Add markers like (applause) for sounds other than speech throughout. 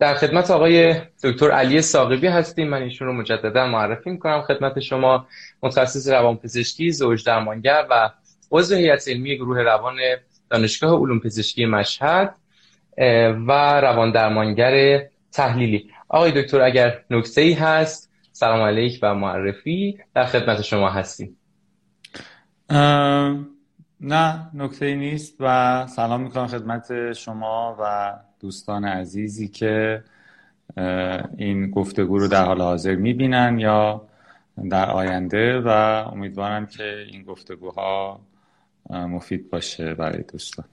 در خدمت آقای دکتر علی ساقبی هستیم. من ایشون رو مجددا معرفی می‌کنم. خدمت شما متخصص روانپزشکی زوج درمانگر و عضو هیئت علمی گروه روان دانشگاه علوم پزشکی مشهد و روان درمانگر تحلیلی. آقای دکتر اگر نکته ای هست سلام علیک و معرفی. در خدمت شما هستیم. نه نکته ای نیست و سلام می‌کنم خدمت شما و دوستان عزیزی که این گفتگو رو در حال حاضر می‌بینن یا در آینده و امیدوارم که این گفتگوها مفید باشه برای دوستان.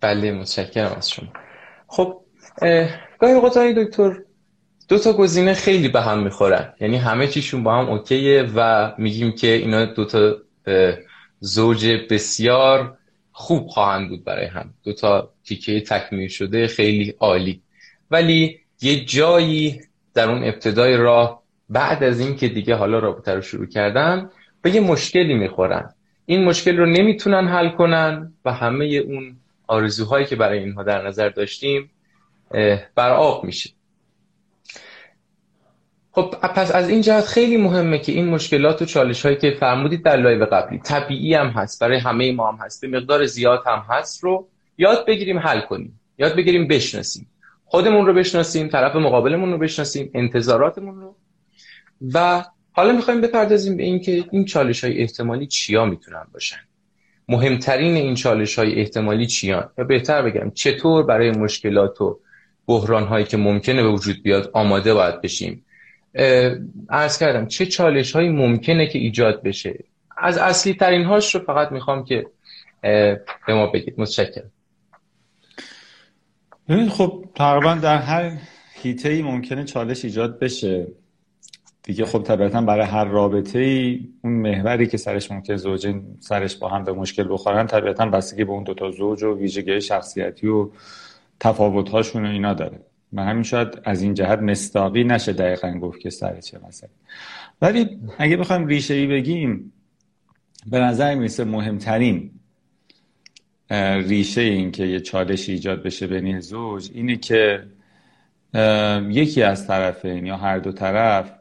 بله متشکرم از شما. خب گاهی اوقات دکتر دو تا گزینه خیلی به هم می‌خورن. یعنی همه چیشون با هم اوکیه و میگیم که اینا دو تا زوج بسیار خوب خواهند بود برای هم. دو تا تیکه تکمیل شده خیلی عالی. ولی یه جایی در اون ابتدای راه بعد از این که دیگه حالا رابطه رو شروع کردن به یه مشکلی می‌خورن. این مشکل رو نمی‌تونن حل کنن و همه اون آرزوهایی که برای اینها در نظر داشتیم بر آب میشه. خب پس از این جهت خیلی مهمه که این مشکلات و چالش هایی که فرمودید در live قبلی. طبیعی هم هست برای همه ما هم هست. به مقدار زیاد هم هست رو یاد بگیریم حل کنیم. یاد بگیریم بشناسیم. خودمون رو بشناسیم طرف مقابلمون رو بشناسیم انتظاراتمون رو. و حالا می‌خوایم بپردازیم به اینکه این چالش های احتمالی چیا می‌تونن باشن. مهمترین این چالش های احتمالی چیان یا بهتر بگم چطور برای مشکلات و بحران هایی که ممکنه به وجود بیاد آماده باید بشیم؟ ارز کردم چه چالش هایی ممکنه که ایجاد بشه؟ از اصلی ترین هاش رو فقط می‌خوام که به ما بگید. متشکرم. خب تقریبا در هر هیته ای ممکنه چالش ایجاد بشه. دیگه خب طبیعتا برای هر رابطه ای اون محوری که سرش ممکن زوجین سرش با هم به مشکل بخورن طبیعتا بستگی به اون دوتا زوج و ویژگی شخصیتی و تفاوت‌هاشون و اینا داره. و همین شاید از این جهت مستاقی نشه دقیقا گفت که سر چه مسئله. ولی اگه بخوایم ریشه ای بگیم به نظر می‌رسه مهمترین ریشه این که یه چالش ایجاد بشه بین زوج اینه که یکی از طرفین یا هر دو طرف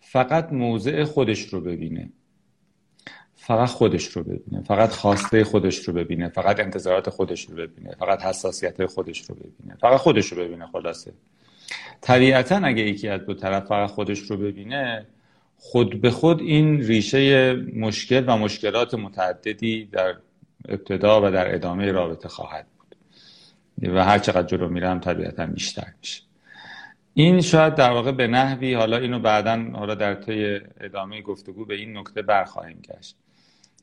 فقط موضع خودش رو ببینه. فقط خودش رو ببینه فقط خواسته خودش رو ببینه فقط انتظارات خودش رو ببینه فقط حساسیت خودش رو ببینه فقط خودش رو ببینه خلاصه. طبیعتا اگه یکی از دو طرف فقط خودش رو ببینه خود به خود این ریشه مشکل و مشکلات متعددی در ابتدا و در ادامه رابطه خواهد بود. و هر چقدر جلو میرم طبیعتا بیشتر میشه. این شاید در واقع به نحوی حالا اینو بعدا حالا در طی ادامه گفتگو به این نکته برخواهیم گشت.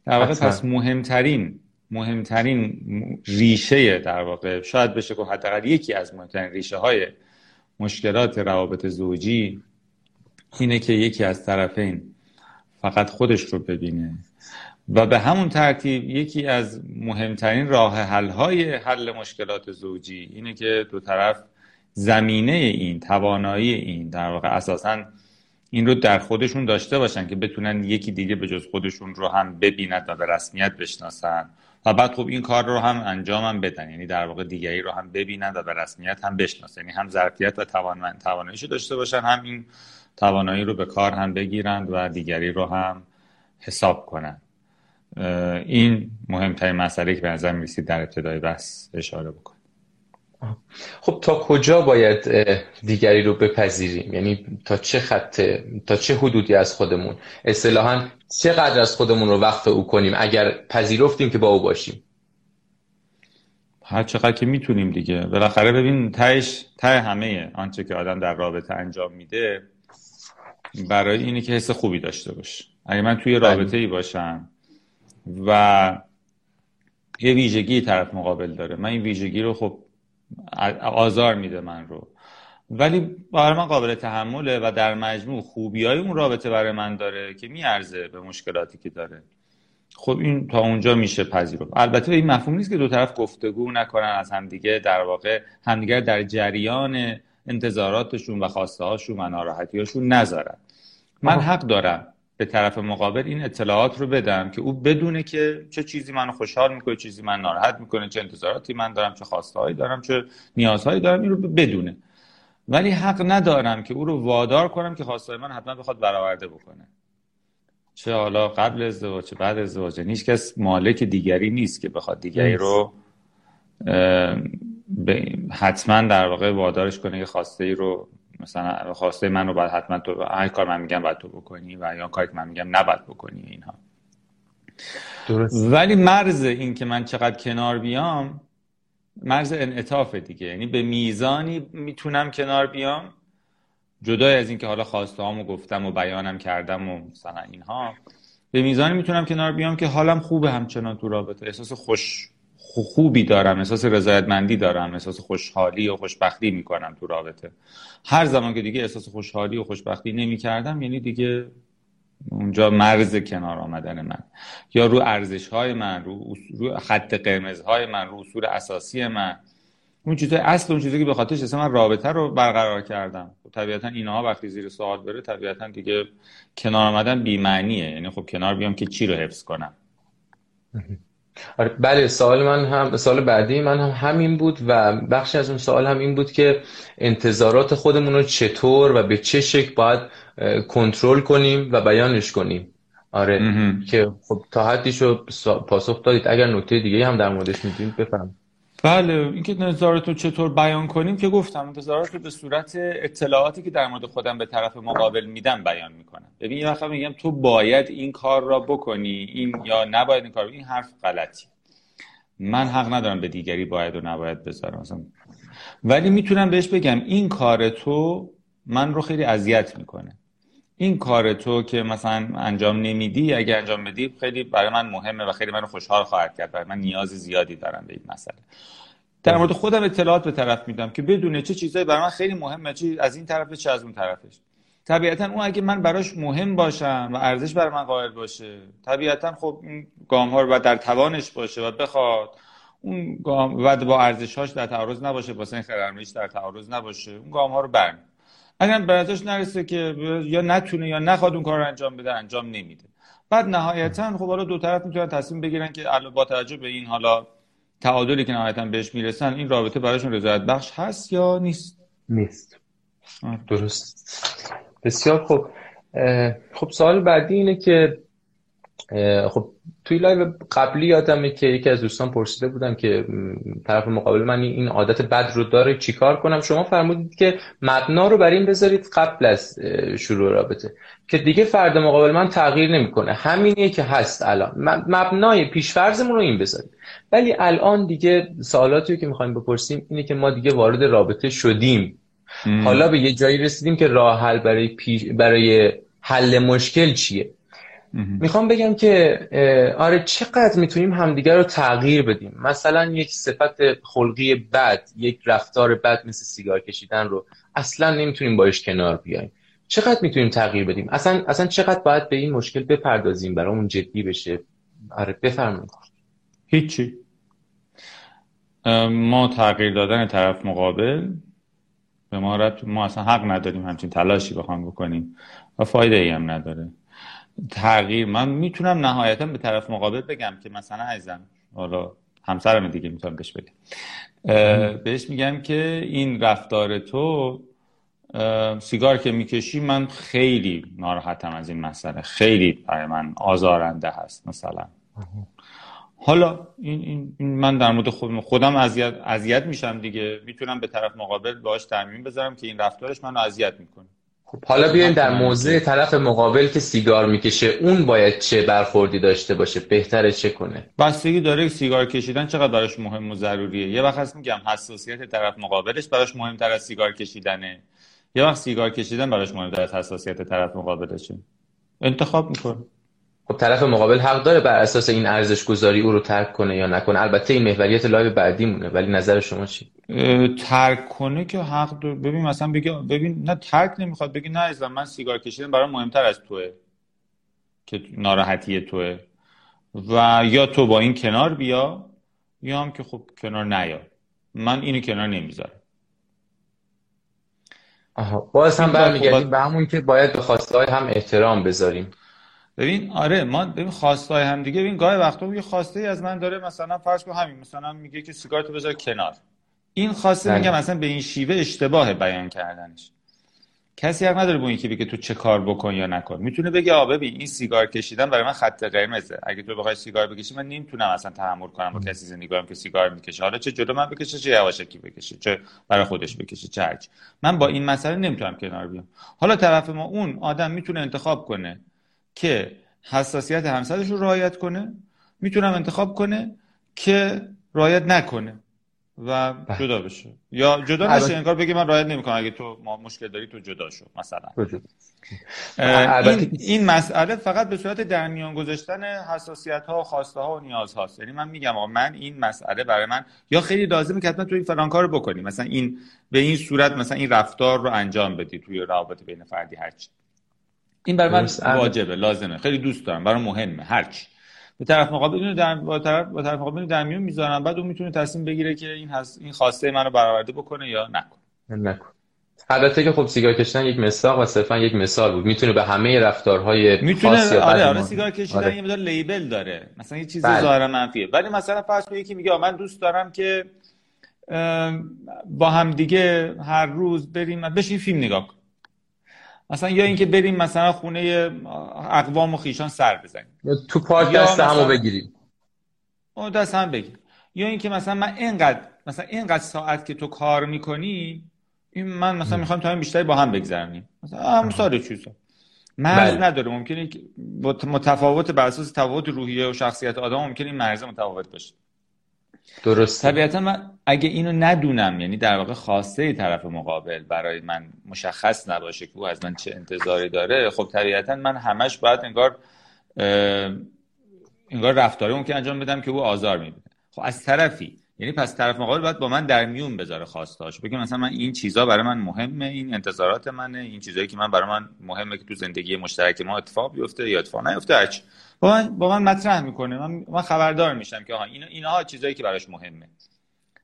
در واقع پس مهمترین مهمترین ریشه در واقع شاید بشه که حداقل یکی از مهمترین ریشه های مشکلات روابط زوجی اینه که یکی از طرفین فقط خودش رو ببینه. و به همون ترتیب یکی از مهمترین راه حل های حل مشکلات زوجی اینه که دو طرف زمینه این توانایی این در واقع اساسا این رو در خودشون داشته باشن که بتونن یکی دیگه به جز خودشون رو هم ببیند و به رسمیت بشناسن. و بعد خب این کار رو هم انجام هم بدن. یعنی در واقع دیگری رو هم ببینند و به رسمیت هم بشناسن. یعنی هم ظرفیت و توان تواناییشو داشته باشن هم این توانایی رو به کار هم بگیرند و دیگری رو هم حساب کنند این مهمترین مسئله که به نظر می‌رسید در ابتدای بحث اشاره بکن خب تا کجا باید دیگری رو بپذیریم؟ یعنی تا چه خط تا چه حدودی از خودمون؟ اصطلاحا چقدر از خودمون رو وقت او کنیم اگر پذیرفتیم که با او باشیم؟ هر چقدر که می‌تونیم دیگه. بالاخره ببین تهش ته همه آنچه که آدم در رابطه انجام میده برای اینه که حس خوبی داشته باشه. اگه من توی بله. رابطه ای باشم و یه ویژگی طرف مقابل داره من این ویژگی رو خب آزار میده من رو. ولی برای من قابل تحمله و در مجموع خوبی های اون رابطه برای من داره که میارزه به مشکلاتی که داره. خب این تا اونجا میشه پذیرفت. البته این مفهوم نیست که دو طرف گفتگو نکنن از همدیگه در واقع همدیگه در جریان انتظاراتشون و خواسته هاشون و ناراحتی هاشون نذارن. من حق دارم به طرف مقابل این اطلاعات رو بدم که او بدونه که چه چیزی منو خوشحال می‌کنه چیزی من ناراحت می‌کنه چه انتظاراتی من دارم چه خواستهایی دارم چه نیازهایی دارم این رو بدونه. ولی حق ندارم که او رو وادار کنم که خواستهای من حتما بخواد برآورده بکنه. چه حالا قبل ازدواج چه بعد ازدواج هیچ کس مالک دیگری نیست که بخواد دیگری رو حتما در واقع وادارش کنه که خواسته ای رو مثلا خواسته من رو باید حتما تو هر کار من میگم باید تو بکنی و یا کاری که من میگم نباید بکنی اینها. درست. ولی مرز این که من چقدر کنار بیام مرز انعطاف دیگه. یعنی به میزانی می‌تونم کنار بیام. جدای از اینکه حالا خواسته هامو گفتم و بیانم کردم و مثلا اینها به میزانی می‌تونم کنار بیام که حالم خوبه همچنان تو رابطه. احساس خوش خوبی دارم احساس رضایتمندی دارم احساس خوشحالی و خوشبختی می‌کنم تو رابطه. هر زمان که دیگه احساس خوشحالی و خوشبختی نمی‌کردم یعنی دیگه اونجا مرز کنار آمدن من. یا رو ارزش های من رو, رو خط قرمز های من رو اصول اساسی من. اون چیزای اصل اون چیزی که به خاطرش من رابطه رو برقرار کردم. خب طبیعتا اینها وقتی زیر سوال بره طبیعتا دیگه کنار آمدن بی‌معنیه. یعنی خب کنار بیام که چی رو حفظ کنم. آره بله سوال من هم سوال بعدی من هم همین بود و بخشی از اون سوال هم این بود که انتظارات خودمون رو چطور و به چه شکل باید کنترل کنیم و بیانش کنیم. آره که خب تا حدی شو پاسخ دادید. اگر نکته دیگه هم در موردش می‌دونید بفهم بله اینکه نظارت رو چطور بیان کنیم که گفتم نظارت رو به صورت اطلاعاتی که در مورد خودم به طرف مقابل میدم بیان می‌کنم. ببین یه وقت میگم تو باید این کار را بکنی این یا نباید این کار این حرف غلطی. من حق ندارم به دیگری باید و نباید بذارم. مثلا ولی می‌تونم بهش بگم این کار تو من رو خیلی اذیت می‌کنه. این کار تو که مثلا انجام نمیدی اگه انجام بدی خیلی برای من مهمه و خیلی منو خوشحال خواهد کرد برای من نیاز زیادی دارم به این مسئله. در مورد خودم اطلاعات به طرف میدم که بدونه چه چیزایی برای من خیلی مهمه چی از این طرف چه از اون طرفش. طبیعتا اون اگه من براش مهم باشم و ارزش برای من قائل باشه طبیعتا خب این گام ها رو در توانش باشه و بخواد. اون گام و با ارزشهاش در تعارض نباشه با سن در تعارض نباشه. اون گام ها رو برمی اگر به نرسه که یا نتونه یا نخواد اون کار رو انجام بده انجام نمیده. بعد نهایتا خب حالا دو طرف می‌تونن تصمیم بگیرن که با توجه به این حالا تعادلی که نهایتا بهش می‌رسن این رابطه براشون رضایت بخش هست یا نیست؟ نیست. درست. بسیار خوب. خب سوال بعدی اینه که خب توی لایو قبلی یادمه که یکی از دوستان پرسیده بودم که طرف مقابل من این عادت بد رو داره چیکار کنم؟ شما فرمودید که مبنا رو بر این بذارید قبل از شروع رابطه. که دیگه فرد مقابل من تغییر نمی‌کنه. همینیه که هست الان. مبنای پیشفرزمون رو این بذارید. ولی الان دیگه سوالاتی که می‌خوایم بپرسیم اینه که ما دیگه وارد رابطه شدیم. حالا به یه جایی رسیدیم که راه حل برای برای حل مشکل چیه؟ می‌خوام بگم که آره چقدر می‌تونیم همدیگر رو تغییر بدیم؟ مثلا یک صفت خلقی بد یک رفتار بد مثل سیگار کشیدن رو اصلا نمی‌تونیم باش کنار بیایم. چقدر می‌تونیم تغییر بدیم؟ اصلا اصلا چقدر باید به این مشکل بپردازیم برامون جدی بشه؟ آره بفرمایید. هیچی. ما تغییر دادن طرف مقابل به ما ما اصلا حق نداریم همچین تلاشی بخوام بکنیم. و فایده ای هم نداره. تغییر. من می‌تونم نهایتا به طرف مقابل بگم که مثلا عزیزم حالا همسرم دیگه می‌تونم بهش بگم. بهش میگم که این رفتار تو سیگار که می‌کشی من خیلی ناراحتم از این مسئله. خیلی برای من آزارنده هست مثلا. حالا این, این من در مورد خودم خودم اذیت میشم دیگه. می‌تونم به طرف مقابل باهاش ترمیم بذارم که این رفتارش منو اذیت می‌کنه. خب حالا بیایم در موضع طرف مقابل که سیگار می‌کشه اون باید چه برخوردی داشته باشه؟ بهتره چه کنه؟ بستگی داره سیگار کشیدن چقدر براش مهم و ضروریه. یه وقت هست میگم حساسیت طرف مقابلش براش مهمتر از سیگار کشیدنه. یه وقت سیگار کشیدن براش مهمتر از حساسیت طرف مقابلشه. انتخاب می‌کنه خب طرف مقابل حق داره بر اساس این ارزش گذاری او رو ترک کنه یا نکنه. البته این محوریت live بعدی مونه ولی نظر شما چی؟ ترک کنه که حق داره. ببین مثلا بگی ببین نه ترک نمی‌خواد. بگی نه عزیزم من سیگار کشیدن برای مهمتر از توه که ناراحتی توه. و یا تو با این کنار بیا یا هم که خب کنار نیا. من اینو کنار نمی‌ذارم. آها باز هم برمیگردیم به همون که باید به خواسته هم احترام بذاریم. ببین آره ما ببین خواستای هم دیگه ببین گاهی وقتا یه خواسته ای از من داره مثلا فرض کن همین مثلا میگه که سیگارتو بذار کنار. این خواسته بله. میگم مثلا به این شیوه اشتباه بیان کردنش. کسی حق نداره با اینکه بگه تو چه کار بکن یا نکن. می‌تونه بگه آ ببین این سیگار کشیدن برای من خط قرمزه. اگه تو بخوای سیگار بکشی من نمی‌تونم اصلا تحمل کنم. با کسی زندگی کنم که سیگار می‌کشه. حالا چه جلو من بکشه چه یواشکی بکشه چه برای خودش بکشه چه هرچی. من با این مسئله نمی‌تونم کنار بیام. حالا طرف ما اون آدم می‌تونه انتخاب کنه. که حساسیت همسرش رو رعایت کنه می‌تونم انتخاب کنه که رعایت نکنه و بله. جدا بشه. یا جدا نشه انگار بگی من رعایت نمی‌کنم. اگه تو ما مشکل داری تو جدا شو مثلا. این, این مسئله فقط به صورت در میان گذاشتن حساسیت ها و خواسته ها و نیاز هاست یعنی من میگم من این مسئله برای من یا خیلی لازمه که حتما تو این فلان کارو بکنی. مثلا این به این صورت مثلا این رفتار رو انجام بدی توی روابط بین فردی هرچی این برای من واجبه لازمه. خیلی دوست دارم. برای مهمه هرچی به طرف مقابل در با طرف با طرف مقابل در میون می‌ذارم. بعد اون می‌تونه تصمیم بگیره که این هست این خواسته منو برآورده بکنه یا نکنه. نکن. البته که خب سیگار کشیدن یک مثال و صرفا یک مثال بود. می‌تونه به همه رفتارهای می‌تونه خاص آره آره سیگار کشیدن آره. یه مقدار لیبل داره. مثلا یه چیزی بله. ظاهرا منفیه. ولی مثلا فرض کن یکی میگه من دوست دارم که با هم دیگه هر روز بریم بشین فیلم نگاه مثلا یا اینکه بریم مثلا خونه اقوام و خیشان سر بزنیم. یا تو پارک دست همو بگیریم. دست هم بگیر. یا اینکه مثلا من اینقدر مثلا اینقدر ساعت که تو کار می‌کنی این من مثلا می‌خوام تا بیشتری با هم بگذرونیم مثلا هم ساده چیزا مرز بله. نداره. ممکنه که متفاوت بر اساس تفاوت روحیه و شخصیت آدم ممکنه این مرز متفاوت باشه. درست طبیعتا من اگه اینو ندونم یعنی در واقع خواسته طرف مقابل برای من مشخص نباشه که او از من چه انتظاری داره خب طبیعتا من همش باید انگار انگار رفتاری اون که انجام بدم که او آزار می‌بینه. خب از طرفی یعنی پس طرف مقابل باید با من در میون بذاره خواستاش بگه مثلا من این چیزا برای من مهمه این انتظارات منه این چیزایی که من برای من مهمه که تو زندگی مشترک ما اتفاق بیفته یا اتفاق نیفته با من, با من مطرح می‌کنه. من, من خبردار میشم که آها این اینها چیزایی که براش مهمه.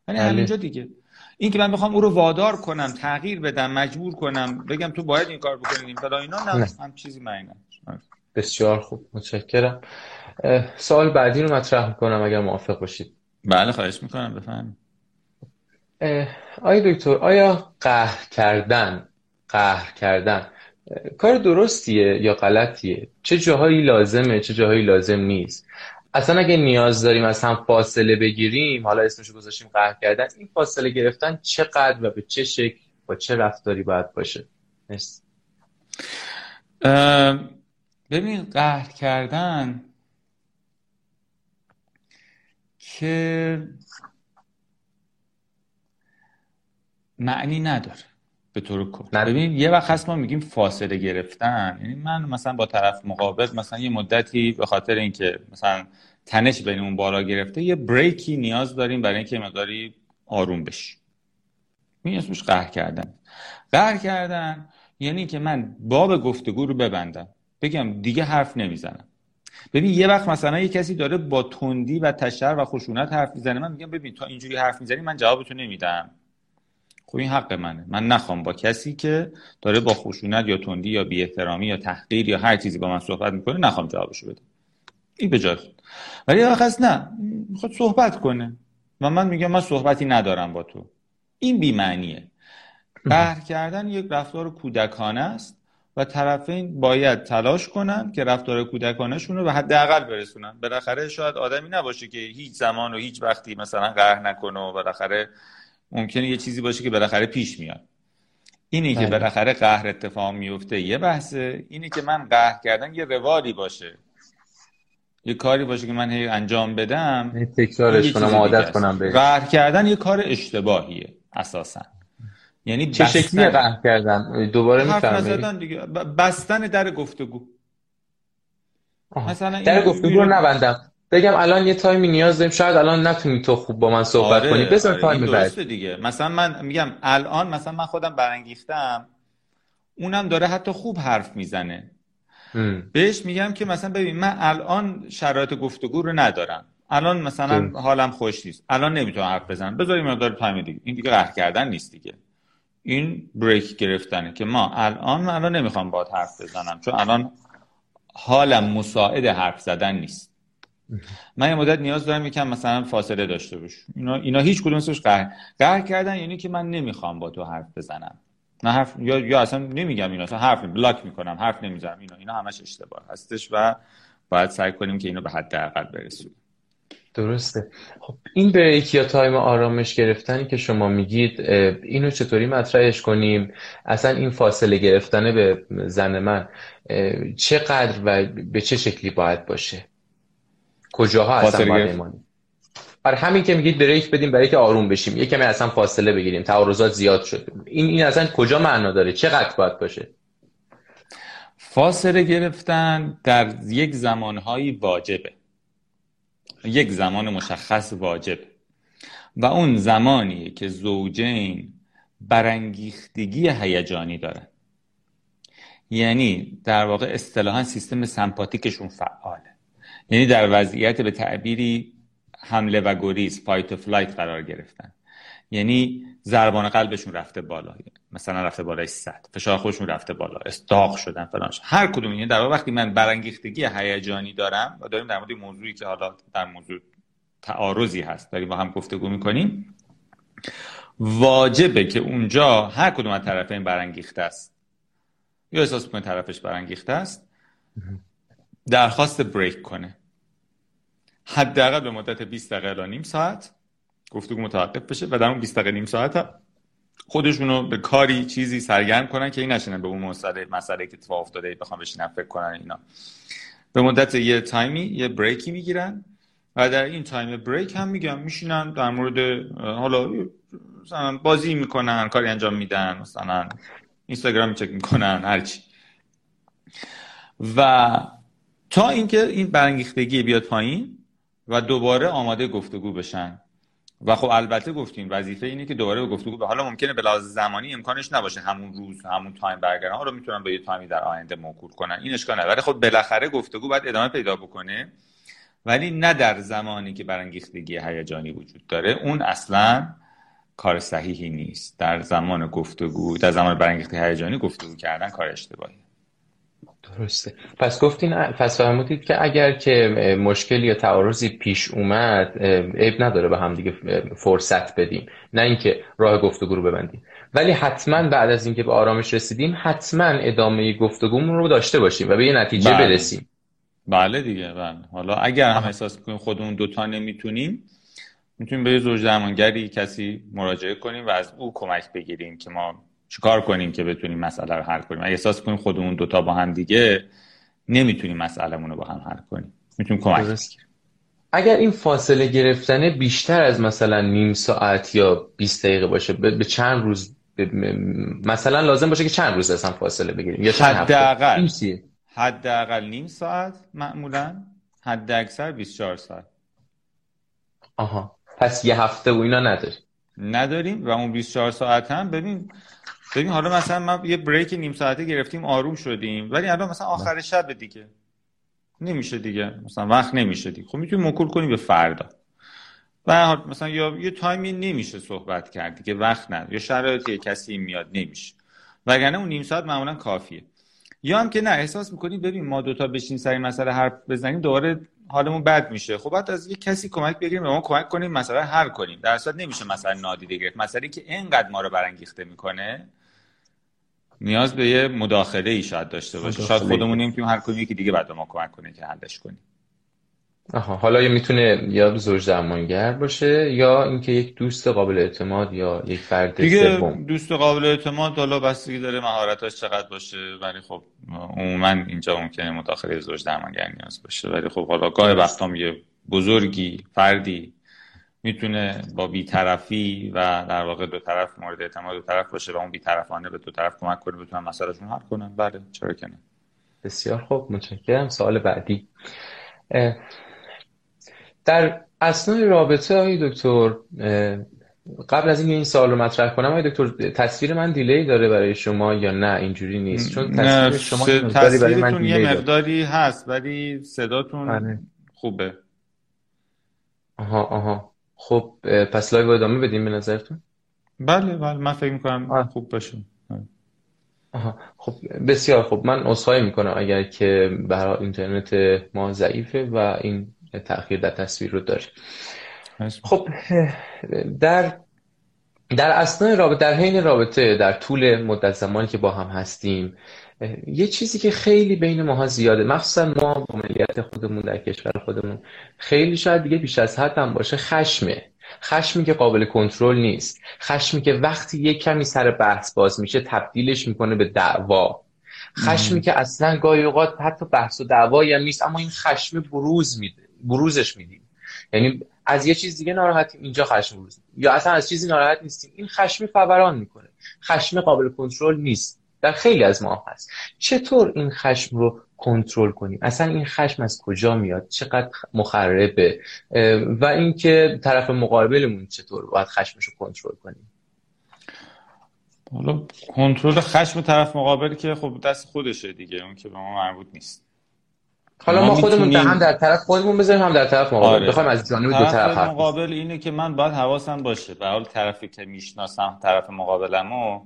یعنی همینجا دیگه. این که من بخوام او رو وادار کنم تغییر بدم مجبور کنم بگم تو باید این کار بکنی این فلا اینا نه, هم چیزی معنی بسیار خوب. متشکرم. سوال بعدی رو مطرح می‌کنم اگر موافق باشید. بله خواهش می‌کنم. بفهم آیا دکتر آیا قهر کردن قهر کردن کار درستیه یا غلطیه؟ چه جاهایی لازمه چه جاهایی لازم نیست؟ اصلا اگه نیاز داریم از هم فاصله بگیریم حالا اسمشو گذاشتیم قهر کردن این فاصله گرفتن چقدر و به چه شکل با چه رفتاری باید باشه؟ مرسی. ببین قهر کردن که معنی نداره. به طور ببین یه وقت هست ما میگیم فاصله گرفتن. یعنی من مثلا با طرف مقابل مثلا یه مدتی به خاطر اینکه مثلا تنش بینمون بالا گرفته یه بریکی نیاز داریم برای اینکه مقداری آروم بشی این اسمش قهر کردن. قهر کردن یعنی که من باب گفتگو رو ببندم. بگم دیگه حرف نمی‌زنم. ببین یه وقت مثلا یه کسی داره با تندی و تشر و خشونت حرف می‌زنه من میگم ببین تا اینجوری حرف می‌زنی من جوابتو نمیدم. خب این حق منه. من نخوام با کسی که داره با خشونت یا تندی یا بی احترامی یا تحقیر یا هر چیزی با من صحبت می‌کنه نخوام جوابشو بدم. این به جای خود. ولی وقت نه. می‌خواد صحبت کنه. و من میگم من صحبتی ندارم با تو. این بی معنیه قهر کردن یک رفتار کودکانه است و طرفین باید تلاش کنن که رفتار کودکانشون رو به حداقل برسونن. بالاخره شاید آدمی نباشه که هیچ زمان و هیچ وقتی مثلا قهر نکنه و بالاخره ممکنه یه چیزی باشه که بالاخره پیش میاد. اینی که بله. بالاخره قهر اتفاق میفته یه بحثه. اینی که من قهر کردن یه روالی باشه. یه کاری باشه که من هی انجام بدم تکرارش کنم عادت کنم به قهر کردن یه کار اشتباهیه اساسا. یعنی چه شکلی قهر کردن؟ دوباره می‌فهمید دیگه. بستن در گفتگو. مثلا در گفتگو رو نبندم. بگم الان یه تایمی نیاز داریم. شاید الان نتونی تو خوب با من صحبت آره، کنی. بذار آره، تایم بعد. دیگه. مثلا من میگم الان مثلا من خودم برانگیختم اونم داره حتی خوب حرف می‌زنه. بهش میگم که مثلا ببین من الان شرایط گفتگو رو ندارم. الان مثلا حالم خوش نیست. الان نمی‌تونم حرف بزنم. بذاریم مقدار تایم دیگه. این دیگه قهر کردن نیست دیگه. این بریک گرفتنه که ما الان من الان نمی‌خوام باهات حرف بزنم. چون الان حالم مساعد حرف زدن نیست. من یه مدت نیاز دارم یکم مثلا فاصله داشته باش اینا اینا هیچ کدومش قهر قهر کردن یعنی که من نمی‌خوام با تو حرف بزنم. نه حرف یا یا اصلا نمیگم اینا اصلا حرف block می‌کنم حرف نمی‌زنم. اینا اینا همش اشتباه هستش و باید سعی کنیم که اینو به حداقل برسونیم. درسته. خب این break یا time آرامش گرفتنی که شما میگید اینو چطوری مطرحش کنیم؟ اصلا این فاصله گرفتن به زعم من چقدر و به چه شکلی باید باشه؟ کجاها اصلا باید ایمانی آره همین که میگید break بدیم برای که آروم بشیم. یه کمی اصلا فاصله بگیریم. تعارضات زیاد شد. این این اصلا کجا معنا داره؟ چقدر باید باشه؟ فاصله گرفتن در یک زمانهایی واجبه. یک زمان مشخص واجب و اون زمانی که زوجین برانگیختگی هیجانی دارن. یعنی در واقع اصطلاحا سیستم سمپاتیکشون فعاله. یعنی در وضعیت به تعبیری حمله و گریز fight و flight قرار گرفتن. یعنی ضربان قلبشون رفته بالا. مثلا رفته بالای 100 فشار خودشون رفته بالا. استاق شدن فلان هر کدوم. این در واقع وقتی من برانگیختگی هیجانی دارم و داریم در مورد موضوعی که حالا در موضوع تعارضی هست داریم با هم گفتگو می‌کنیم واجبه که اونجا هر کدوم از طرفین برانگیخته است. یا احساس کنه طرفش برانگیخته است؟ درخواست بریک کنه. حداقل به مدت 20 دقیقه الی نیم ساعت گفتگو متوقف بشه و در اون 20 دقیقه نیم ساعت خودشونو به کاری چیزی سرگرم کنن که این نشینن به اون مسئله مسئله که اتفاق افتاده بخوام بشینن فکر کنن اینا. به مدت یه time ی یه break ی می‌گیرن و در این time break هم میگم میشینن در مورد حالا مثلا بازی می‌کنن کاری انجام میدن مثلا اینستاگرام چک می‌کنن هرچی و تا اینکه این برانگیختگی بیاد پایین و دوباره آماده گفتگو بشن. و خب البته گفتیم وظیفه اینه که دوباره به گفتگو به حالا ممکنه به لحاظ زمانی امکانش نباشه همون روز همون تایم برگردن. حالا می‌تونن به یه تایمی در آینده موکول کنن. این اشکال نداره. خب بالاخره گفتگو باید ادامه پیدا بکنه. ولی نه در زمانی که برانگیختگی هیجانی وجود داره. اون اصلا کار صحیحی نیست. در زمان گفتگو در زمان برانگیختگی هیجانی گفتگو کردن کار اشتباهی درسته. پس گفتین پس فرمودید که اگر که مشکلی یا تعارضی پیش اومد عیب نداره به هم دیگه فرصت بدیم. نه اینکه راه گفتگو رو ببندیم. ولی حتما بعد از اینکه به آرامش رسیدیم حتما ادامه گفتگومون رو داشته باشیم و به یه نتیجه بله. برسیم. بله دیگه بله. حالا اگر هم احساس کنیم خودمون دوتا نمی‌تونیم می‌تونیم به یه زوج درمانگری کسی مراجعه کنیم و از او کمک بگیریم که ما چیکار کنیم که بتونیم مسئله رو حل کنیم؟ اگه احساس کنیم خودمون دوتا با هم دیگه نمی‌تونیم مسئلهمون رو با هم حل کنیم. می‌تونیم کمک بگیریم اگر این فاصله گرفتن بیشتر از مثلا نیم ساعت یا 20 دقیقه باشه به چند روز مثلا لازم باشه که چند روز اصلا فاصله بگیریم؟ یا چند حداقل. حداقل نیم ساعت معمولا حد اکثر 24 ساعت. آها. پس یه هفته و اینا نداریم. نداریم و اون 24 ساعت هم ببین ببین حالا مثلا ما یه بریک نیم ساعته گرفتیم آروم شدیم. ولی الان مثلا آخر شب دیگه. نمیشه دیگه. مثلا وقت نمیشه دیگه. خب می‌تونیم مکول کنیم به فردا. و مثلا یا یه تایمی نمیشه صحبت کرد دیگه. وقت نداره. یا شرایطی کسی میاد نمیشه. وگرنه اون نیم ساعت معمولا کافیه. یا هم که نه احساس می‌کنید ببین ما دوتا بشین سری مسئله حرف بزنیم دوباره حالمون بد میشه. خب بعد از یه کسی کمک بگیریم به ما کمک کنیم مسئله حل کنیم. در اصل نمیشه مثلا نادیده گرفت. مسئله که اینقدر ما رو برانگیخته می‌کنه. نیاز به یه مداخله ای شاید داشته باشه شاید خودمون نمی‌تونیم هر کنیم که دیگه بعد ما کمک کنه که حلش کنیم. آها حالا یا می‌تونه یا زوج درمانگر باشه یا اینکه یک دوست قابل اعتماد یا یک فرد دیگه دوست قابل اعتماد حالا بستگی داره مهارتاش چقدر باشه ولی خب عموما اینجا ممکنه مداخله زوج درمانگر نیاز باشه. ولی خب حالا گاه وقتا یه بزرگی فردی می‌تونه با بیطرفی و در واقع دو طرف مورد اعتماد دو طرف باشه و اون بیطرفانه به دو طرف کمک کنه بتونن مسئلهشون حل کنن. بله چرا که نه. بسیار خوب متشکرم. سوال بعدی. در اسنای رابطه های دکتر قبل از اینکه این سوال رو مطرح کنم های دکتر تصویر من دیلی داره برای شما یا نه؟ اینجوری نیست. چون تصویر شما تصویرتون یه مقداری هست ولی صداتون بله. خوبه. آها آها. خب پس live ادامه بدیم به نظرتون؟ بله بله من فکر می‌کنم خوب باشه. خب بسیار خب من عذرخواهی می‌کنم اگر که برای اینترنت ما ضعیفه و این تاخیر در تصویر رو داره. خب در در اثناء رابطه در حین رابطه در طول مدت زمانی که با هم هستیم یه چیزی که خیلی بین ماها زیاده مخصوصا ما با ملیت خودمون در کشور خودمون خیلی شاید دیگه بیش از حد هم باشه خشمه. خشمی که قابل کنترل نیست. خشمی که وقتی یک کمی سر بحث باز میشه تبدیلش می‌کنه به دعوا. خشمی که اصلا گاهی اوقات حتی بحث و دعوایی هم نیست اما این خشم بروز میده بروزش میدیم. یعنی از یه چیز دیگه ناراحتیم اینجا خشم بروز. یا اصلا از چیزی ناراحت نیستیم. این خشم فوران می‌کنه. خشم قابل کنترل نیست. در خیلی از ما هست. چطور این خشم رو کنترل کنیم؟ اصلا این خشم از کجا میاد؟ چقدر مخربه؟ و اینکه طرف مقابلمون چطور باید خشمش رو کنترل کنیم؟ حالا کنترل خشم طرف مقابل که خب دست خودشه دیگه اون که به ما مربوط نیست. حالا ما, خودمون می‌تونیم... هم در طرف خودمون بذاریم هم در طرف مقابل. آره. بخوایم از جانب دو طرف مقابل اینه که من باید حواسم باشه. به حال طرفی که می‌شناسم طرف مقابلمو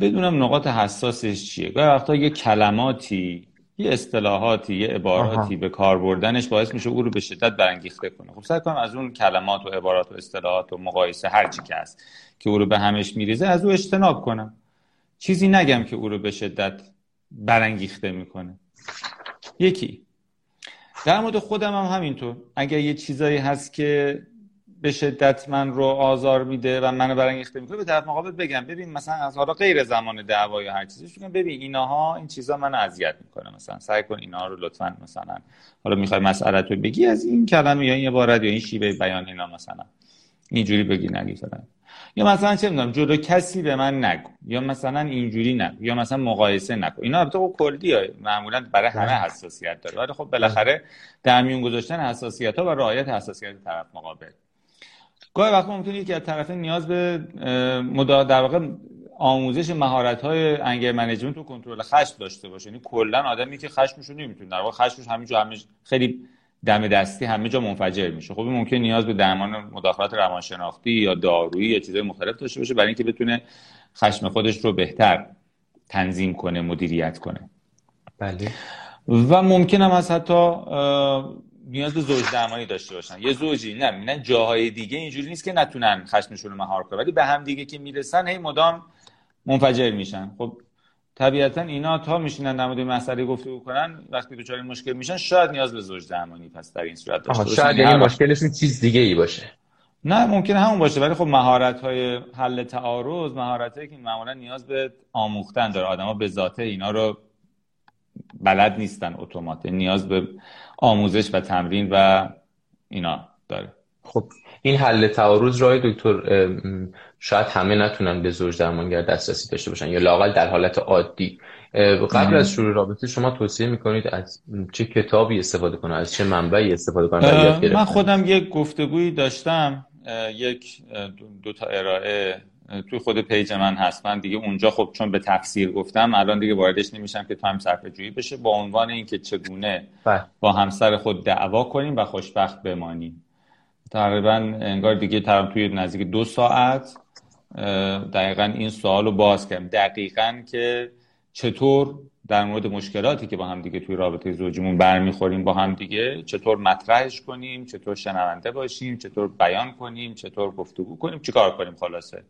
بدونم نقاط حساسش چیه. گاهی وقتا یه کلماتی یه اصطلاحاتی یه عباراتی به کار بردنش باعث میشه او رو به شدت برانگیخته کنه. خب سعی کنم از اون کلمات و عبارات و اصطلاحات و مقایسه هر چی که هست که او رو به همش میریزه از او اجتناب کنم. چیزی نگم که او رو به شدت برانگیخته می‌کنه. یکی. در مورد خودم هم همینطور. اگر یه چیزایی هست که به شدت من رو آزار میده و منو برانگیخته می‌کنه به طرف مقابل بگم ببین مثلا از حالا غیر زمان دعوا یا هر چیزی بگم ببین ایناها این چیزا منو اذیت می‌کنه. مثلا سعی کن اینا رو لطفا مثلا حالا می‌خوای مسئله رو بگی از این کلمه یا این عبارت یا این شیوه بیان اینا مثلا. اینجوری بگی نگی فلان یا مثلا چه می‌دونم جلو کسی به من نگو. یا مثلا اینجوری نگو. یا مثلا مقایسه نکن. اینا البته خب کلی معمولا برای همه حساسیت داره. ولی خب بالاخره در میون گذاشتن حساسیت ها و رعایت حساسیت طرف مقابل. گاهی وقت ممکنه یکی از طرفین نیاز به مدا در واقع آموزش مهارت های انگر منیجمنت و کنترل خشم داشته باشه. یعنی کلا آدمی که خشمش رو نمی‌تونه در واقع خشمش همینجا همه خیلی دم دستی همه جا منفجر میشه. خب ممکن نیاز به درمان مداخلات روانشناختی یا دارویی یا چیزهای مختلف داشته باشه برای اینکه بتونه خشم خودش رو بهتر تنظیم کنه مدیریت کنه. بله. و ممکن هم از حتی نیاز به زوج درمانی داشته باشن. یه زوجی نه نه جاهای دیگه اینجوری نیست که نتونن خشمشون رو مهار کنن. ولی به هم دیگه که می‌رسن هی مدام منفجر میشن. خب طبیعتا اینا تا میشینن در مورد مسئله گفتگو کنن وقتی دچار این مشکل میشن شاید نیاز به زوج درمانی پس در این صورت داشته باشن. شاید یعنی مشکلشون چیز دیگه ای باشه. نه ممکن همون باشه ولی خب مهارت های حل تعارض مهارت هایی که معمولا نیاز به آموختن داره. آدما به ذاته اینا رو بلد نیستن اتومات. نیاز به آموزش و تمرین و اینا داره. خب این حل تعارض رای دکتر شاید همه نتونن به زوج درمانگر دسترسی داشته باشن یا لااقل در حالت عادی. قبل از شروع رابطه شما توصیه می‌کنید از چه کتابی استفاده کنن از چه منبعی استفاده کنن من خودم یک گفتگویی داشتم یک دو تا ارائه توی خود page من هست. من دیگه اونجا خب چون به تفصیل گفتم الان دیگه واردش نمیشم که time صرفه جویی بشه. با عنوان اینکه چگونه بله. با همسر خود دعوا کنیم و خوشبخت بمانیم. تقریبا انگار دیگه تقریبا توی نزدیک دو ساعت دقیقا این سوال رو باز کردم. دقیقا که چطور در مورد مشکلاتی که با هم دیگه توی رابطه زوجیمون برمیخوریم با هم دیگه چطور مطرحش کنیم چطور شنونده باشیم چطور بیان کنیم چطور گفتگو کنیم چیکار کنیم؟ خلاصه.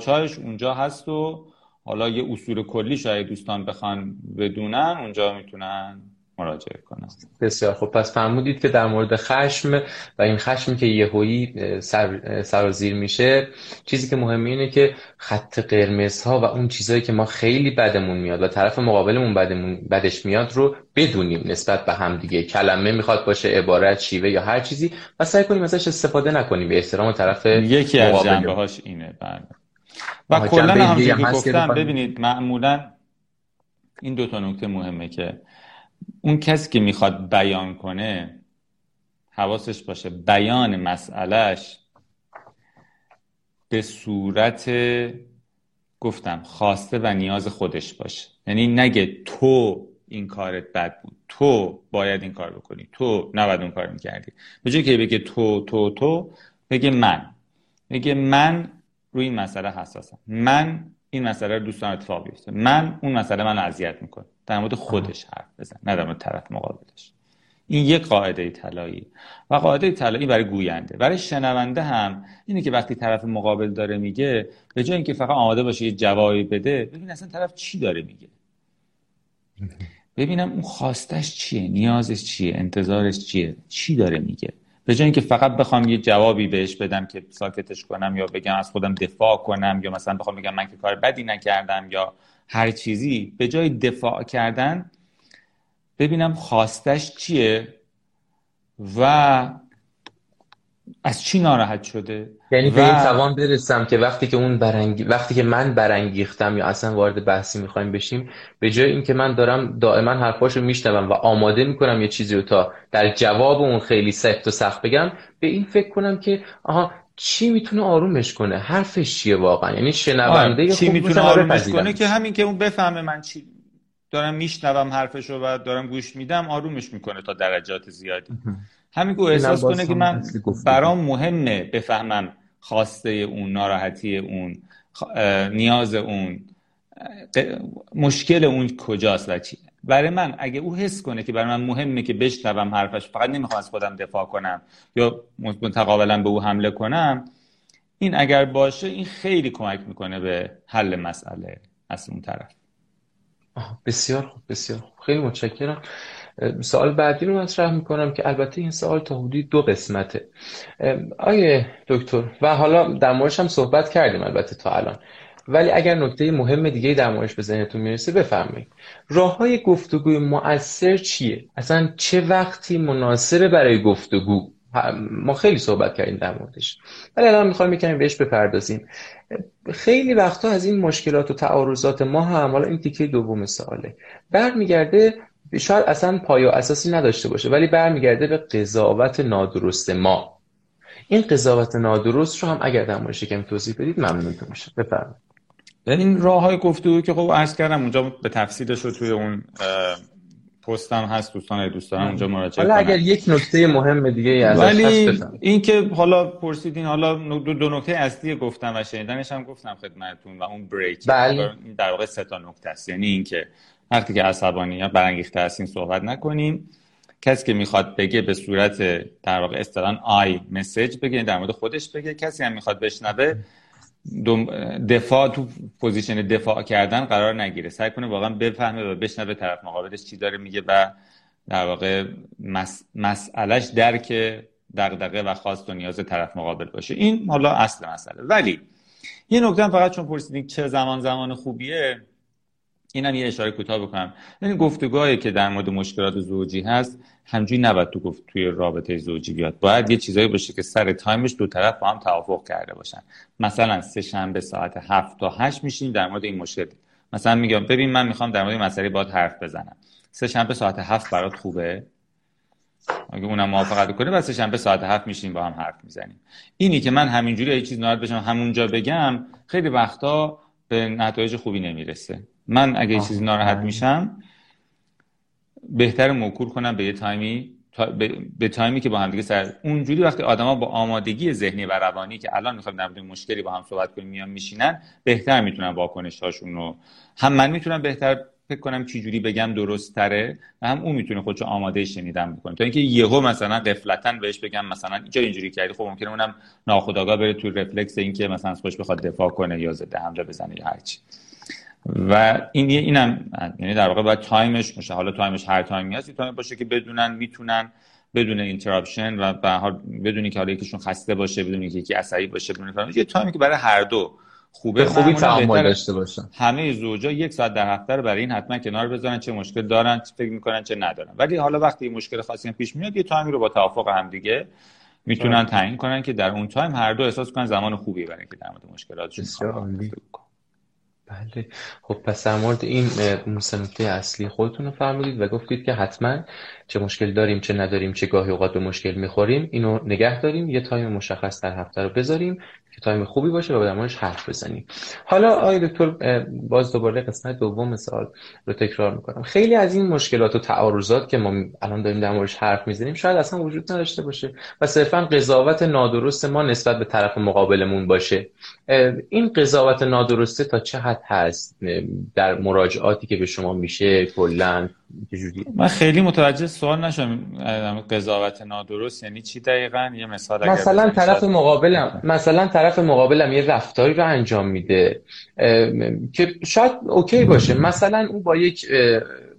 چایش اونجا هست و حالا یه اصول کلی شاید دوستان بخوان بدونن اونجا می‌تونن مراجعه کنم. بسیار خب پس فرمودید که در مورد خشم و این خشم که یهویی سر سرازیر میشه چیزی که مهمه اینه که خط قرمز ها و اون چیزهایی که ما خیلی بدمون میاد و طرف مقابلمون بدمون بدش میاد رو بدونیم نسبت به هم دیگه. کلمه می‌خواد باشه عبارت شیوه یا هر چیزی و سعی کنیم ازش استفاده نکنیم. به احترام طرف یکی از جنبه هاش اینه بله. و کلا هم گفتم ببینید معمولا این دو تا نکته مهمه که اون کسی که می‌خواد بیان کنه حواسش باشه بیان مسئلهش به صورت گفتم خواسته و نیاز خودش باشه. یعنی نگه تو این کارت بد بود. تو باید این کار بکنی. تو نباید اون کار می‌کردی. به جای که بگه تو تو تو بگه من. بگه من روی این مسئله حساسم. من این مسئله رو دوستان اتفاق بیفته. من اون مسئله من اذیت می‌کنه. در مورد خودش حرف بزن نه در مورد طرف مقابلش. این یک قاعده طلایی. و قاعده طلایی برای گوینده. برای شنونده هم اینه که وقتی طرف مقابل داره میگه به جای اینکه فقط آماده باشه یه جوابی بده ببین اصلا طرف چی داره میگه. (laughs) ببینم اون خواستش چیه نیازش چیه انتظارش چیه چی داره میگه. به جای اینکه فقط بخوام یه جوابی بهش بدم که ساکتش کنم یا بگم از خودم دفاع کنم یا مثلا بخوام بگم من که کار بدی نکردم یا هر چیزی به جای دفاع کردن ببینم خواستش چیه و از چی ناراحت شده. یعنی به این توان برسم که وقتی که اون برنگ... وقتی که من برانگیختم یا اصلا وارد بحثی می‌خوایم بشیم به جای اینکه من دارم دائما حرفاشو میشنوم و آماده می‌کنم یه چیزی رو تا در جواب اون خیلی سخت و سخت بگم به این فکر کنم که آها چی می‌تونه آرومش کنه؟ حرفش چیه واقعا؟ یعنی شنونده آره. چی می‌تونه آرومش کنه که همین که اون بفهمه من چی دارم میشنوم حرفش رو و دارم گوش میدم آرومش می‌کنه تا درجات زیادی. همین که احساس کنه که من برام مهمه بفهمم خواسته اون ناراحتی اون نیاز اون مشکل اون کجاست و چی. برای من اگه او حس کنه که برای من مهمه که بشنوم حرفش فقط نمی‌خوام از خودم دفاع کنم یا متقابلا به او حمله کنم این اگر باشه این خیلی کمک می‌کنه به حل مسئله از اون طرف. بسیار خوب بسیار خوب. خیلی متشکرم. سوال بعدی رو مطرح می‌کنم که البته این سوال تا حدودی دو قسمته. آیه دکتر و حالا در موردش هم صحبت کردیم البته تا الان. ولی اگر نکته مهم دیگه در موردش به ذهنتون می‌رسه بفرمایید. راه های گفتگوی مؤثر چیه؟ اصلا چه وقتی مناسب برای گفتگو؟ ما خیلی صحبت کردیم در موردش. ولی الان می‌خوایم یکمی بهش بپردازیم. خیلی وقتا از این مشکلات و تعارضات ما هم حالا این تیکه دوم سواله. برمیگرده شاید اصلا پایه اساسی نداشته باشه ولی برمیگرده به قضاوت نادرست ما. این قضاوت نادرست رو هم اگر در موردش کمی توضیح بدید ممنونتون میشه بفرمایید. این راه های گفتگو که خب عرض کردم اونجا به تفصیلش رو توی اون پستم هست دوستان دوستان اونجا مراجعه حالا اگر یک نکته مهم دیگه ازش ولی این که حالا پرسیدین حالا دو, دو نکته اصلی گفتم و شنیدنش هم گفتم خدمتتون و اون بریک بله. در واقع سه تا نکته است. یعنی اینکه وقتی که عصبانی یا برانگیخته هستین صحبت نکنیم کسی که می‌خواد بگه به صورت در واقع اصطلاحاً آی مسیج بگه در مورد خودش بگه. کسی هم می‌خواد بشنوه دفاع تو position دفاع کردن قرار نگیره. سعی کنه واقعا بفهمه و بشنوه طرف مقابلش چی داره میگه و در واقع مس... مسئلهش درک دغدغه و خواست و نیاز طرف مقابل باشه. این حالا اصل مسئله. ولی یه نکته فقط چون پرسیدین چه زمان زمان خوبیه اینم یه اشاره کوتاه بکنم. یعنی گفتگوهایی که در مورد مشکلات زوجی هست همجوری نباید تو گفت توی رابطه زوجی بیاد. باید یه چیزایی باشه که سر time ش دو طرف با هم توافق کرده باشن. مثلا سه شنبه ساعت هفت تا هشت میشیم در مورد این مشکل. مثلا میگم ببین من می‌خوام در مورد مسئله باید حرف بزنم. سه شنبه ساعت هفت برات خوبه؟ اگه اونم موافقت کنه بس شنبه ساعت هفت میشیم با هم حرف می‌زنیم. اینی که من همینجوری یه چیز ناراحت بشم همونجا بگم خیلی وقتا به نتایج خوبی نمی‌رسه. من اگه چیزی ناراحت میشم بهتر موکول کنم به یه تایمی به تایمی که با هم دیگه سر اونجوری وقتی آدما با آمادگی ذهنی و روانی که الان می‌خوایم در مشکلی با هم صحبت کنیم میان میشینن بهتر می‌تونن واکنش هاشون رو هم من می‌تونم بهتر فکر کنم چی جوری بگم درست تره و هم اون می‌تونه خودشو آماده شنیدن بکنه. تا اینکه یهو مثلا غفلتا بهش بگم مثلا اینجا اینجوری کردی؟ خب ممکنه اونم ناخودآگاه بره تو رفلکس اینکه مثلا خودش بخواد دفاع کنه یا ضد حمله بزنه یا هرچی و این اینم یعنی در واقع باید time ش باشه. حالا time ش هر time ی هست time باشه که بدونن می‌تونن بدون interruption و به بدونی که حالا یکیشون خسته باشه بدونی که یکی عصبی باشه بدون یه time ی که برای هر دو خوبه. خوبی تعامل داشته باشن. همه زوجا یک ساعت در هفته رو برای این حتما کنار بذارن چه مشکل دارن چه فکر می‌کنن چه ندارن. ولی حالا وقتی مشکل خاصی پیش میاد یه time ی رو با توافق هم دیگه می‌تونن تعیین کنن که در اون time هر دو احساس کنن زمان خوبی برای اینکه در مورد مشکلاتشون بله. خب پس در مورد این نکته اصلی خودتون رو فرمودید و گفتید که حتما چه مشکل داریم چه نداریم چه گاهی اوقات به مشکل می‌خوریم اینو نگه داریم. یه time مشخص در هفته رو بذاریم. که تایم خوبی باشه و در موردش حرف بزنیم. حالا آقای دکتر باز دوباره قسمت دوم سال رو تکرار می‌کنم. خیلی از این مشکلات و تعارضات که ما الان داریم در موردش حرف می‌زنیم شاید اصلا وجود نداشته باشه و صرفا قضاوت نادرست ما نسبت به طرف مقابلمون باشه. این قضاوت نادرسته تا چه حد هست؟ در مراجعاتی که به شما میشه کلا؟ من خیلی متوجه سوال نشم قضاوت نادرست یعنی چی دقیقا؟ یه مثال مثلا طرف مقابلم مثلا طرف مقابلم یه رفتاری رو انجام میده که شاید okay باشه. مثلا او با یک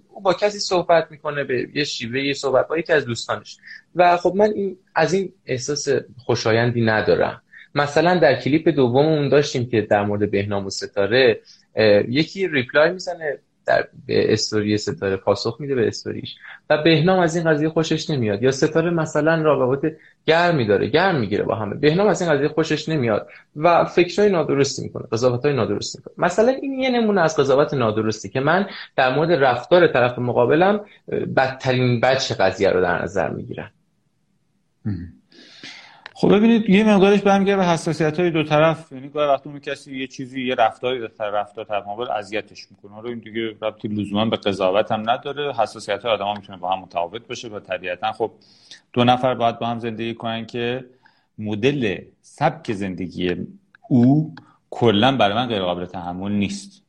او با کسی صحبت می‌کنه به یه شیوه یه صحبت با یکی از دوستانش. و خب من این از این احساس خوشایندی ندارم. مثلا در کلیپ دوممون داشتیم که در مورد بهنام و ستاره یکی reply می‌زنه در به استوری ستاره پاسخ میده به استوریش. و بهنام از این قضیه خوشش نمیاد. یا ستاره مثلا رابطه گرمی داره گرم می‌گیره با همه. بهنام از این قضیه خوشش نمیاد و فکرهای نادرستی می‌کنه قضاوتهای نادرستی می‌کنه. مثلا این یه نمونه از قضاوت نادرستی که من در مورد رفتار طرف مقابلم بدترین بچه قضیه رو در نظر می‌گیرم. خب ببینید یه مقدارش برمیگرده به حساسیت های دو طرف. یعنی گاهی وقت اون کسی یه چیزی یه رفتاری در طرف رفتار طرف مقابل اذیتش می‌کنه. حالا این دیگه ربطی لزوما به قضاوت هم نداره. حساسیت های آدم می‌تونه با هم متفاوت باشه و طبیعتا خب دو نفر باید با هم زندگی کنن که مدل سبک زندگی او کلا برای من غیر قابل تحمل نیست.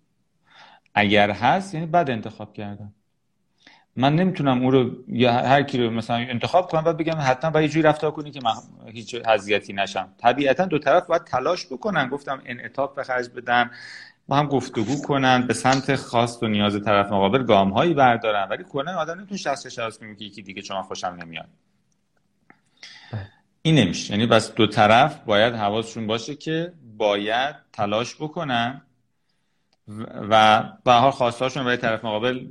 اگر هست یعنی بد انتخاب کردم من نمی‌تونم اون رو یا هر کی رو مثلا انتخاب کنم و بگم حتما باید جوری رفتار کنی که من هیچ اذیتی نشم. طبیعتا دو طرف باید تلاش بکنن. گفتم انعطاف به خرج بدن با هم گفتگو کنن به سمت خواست و نیاز طرف مقابل گام هایی بردارن. ولی کلا آدم نمی‌تونه شخص شخص کنه که یکی دیگه چون خوشم نمیاد. این نمیشه. یعنی پس دو طرف باید حواسشون باشه که باید تلاش بکنن و به حال خواستاشون برای طرف مقابل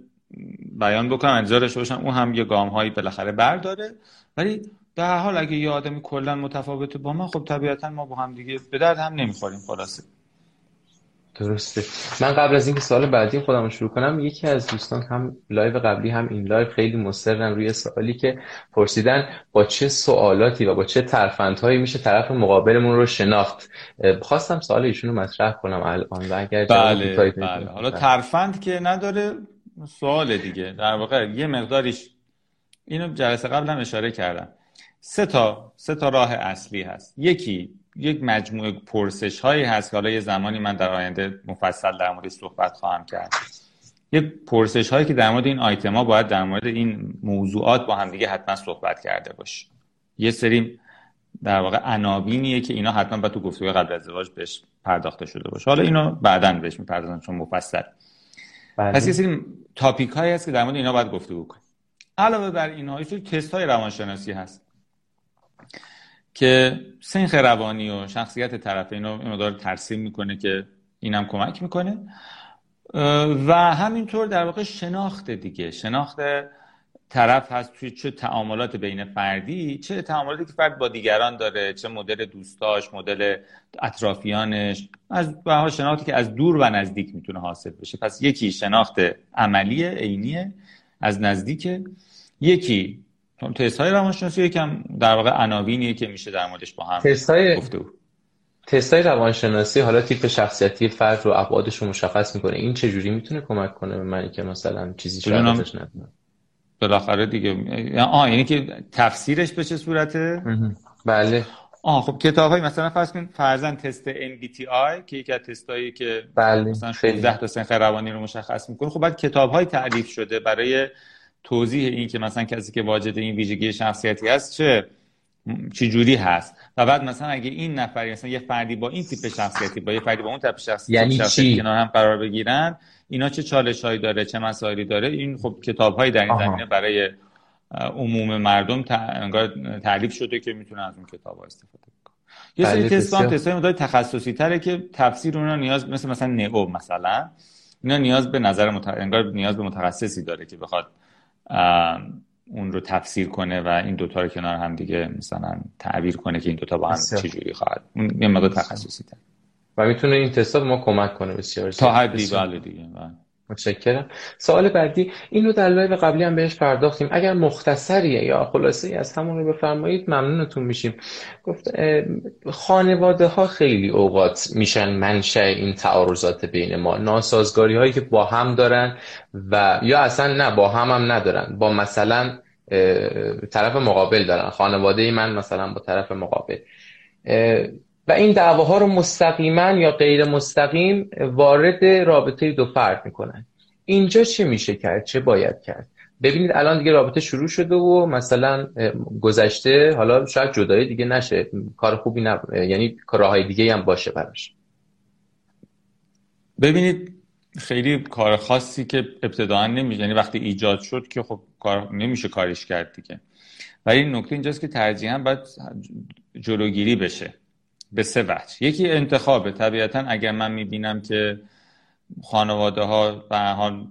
بیان بکنم انتظار داشته باشم اون هم یه گام هایی بالاخره برداره. ولی در حال اگه یه آدمی کلا متفاوته با من خب طبیعتا ما با هم دیگه به درد هم نمی‌خوریم خلاصه. درسته. من قبل از اینکه سوال بعدی خودم رو شروع کنم یکی از دوستان هم live قبلی هم این live خیلی مصرن روی سوالی که پرسیدن با چه سوالاتی و با چه ترفندهایی میشه طرف مقابلمون رو شناخت. خواستم سوال ایشون رو مطرح کنم الان و اگر بله, بله. حالا ترفند که نداره سوال دیگه. در واقع یه مقداریش اینو جلسه قبل هم اشاره کردم. سه تا سه تا راه اصلی هست. یکی یک مجموعه پرسش هایی هست که حالا یه زمانی من در آینده مفصل در مورد صحبت خواهم کرد. یه پرسش هایی که در مورد این آیتما باید در مورد این موضوعات با هم دیگه حتما صحبت کرده باشه یه سری در واقع عناوینیه که اینا حتما باید تو گفتگوی قبل از ازدواج بهش پرداخته شده باشه. حالا اینو بعدا بهش می‌پردازم چون مفصل. بله. پس یه سری تاپیک هایی هست که در مورد اینا باید گفتگو کنیم. علاوه بر اینها یه تست های روانشناسی هست که سنخ روانی و شخصیت طرف اینو مقدار ترسیم می‌کنه که اینم کمک می‌کنه. و همینطور در واقع شناخت دیگه. شناخت طرف هست توی چه تعاملات بین فردی چه تعاملاتی که فرد با دیگران داره چه مدل دوستاش مدل اطرافیانش. از به شناختی که از دور و نزدیک می‌تونه حاصل بشه. پس یکی شناخت عملی عینیه از نزدیک. یکی تست های روانشناسی یکم در واقع عناوینیه که میشه در موردش با هم تست های... تست های روانشناسی حالا تیپ شخصیتی فرد رو ابعادش رو مشخص می‌کنه. این چه جوری می‌تونه کمک کنه به من که مثلا چیزی شاید بالاخره دیگه آه یعنی که تفسیرش به چه صورته؟ بله. آه خب کتاب های مثلا فرض کن فرزن تست MBTI که یکی از تستایی که بله. مثلا 16 تا سنخ روانی رو مشخص می‌کنه خب بعد کتاب های تعریف شده برای توضیح این که مثلا کسی که واجد این ویژگی شخصیتی هست چه چه جوری هست. و بعد مثلا اگه این نفری مثلا یه فردی با این تیپ شخصیتی با یه فردی با اون تیپ شخصیتی یعنی شخصیتی کنار هم قرار بگیرن اینا چه چالش هایی داره چه مسائلی داره این خب کتاب هایی در این زمینه برای عموم مردم انگار تعریف شده که می‌تونن از اون کتاب ها استفاده کنن یه سری بله، تست هم تست های تخصصی تره که تفسیر اونا نیاز مثل مثلا نئو مثلا اینا نیاز به نظر مت... انگار نیاز به متخصصی داره که بخواد اون رو تفسیر کنه و این دوتا رو کنار هم دیگه مثلا تعبیر کنه که این دوتا با هم چجوری خواهد. اون یه مقدار تخصصی تر و می‌تونه این تستا ما کمک کنه. بسیار تا حدی بله دیگه بله. متشکرم. سوال بعدی این رو در live قبلی هم بهش پرداختیم. اگر مختصریه یا خلاصه ای از همون رو بفرمایید ممنونتون میشیم. گفت خانواده ها خیلی اوقات میشن منشأ این تعارضات بین ما. ناسازگاری هایی که با هم دارن و یا اصلا نه با هم هم ندارن. با مثلا طرف مقابل دارن. خانواده من مثلا با طرف مقابل. و این دعواها رو مستقیما یا غیر مستقیم وارد رابطه دو فرد می‌کنن. اینجا چه میشه کرد؟ چه باید کرد؟ ببینید الان دیگه رابطه شروع شده و مثلا گذشته حالا شاید جدایی دیگه نشه. کار خوبی نب... یعنی راههای دیگه هم باشه براش. ببینید خیلی کار خاصی که ابتداعا نمیشه یعنی وقتی ایجاد شد که خب کار نمیشه کارش کرد دیگه. ولی نکته اینجاست که ترجیحاً باید جلوگیری بشه. به سه وجه. یکی انتخابه. طبیعتا اگر من می‌بینم که خانواده ها به حال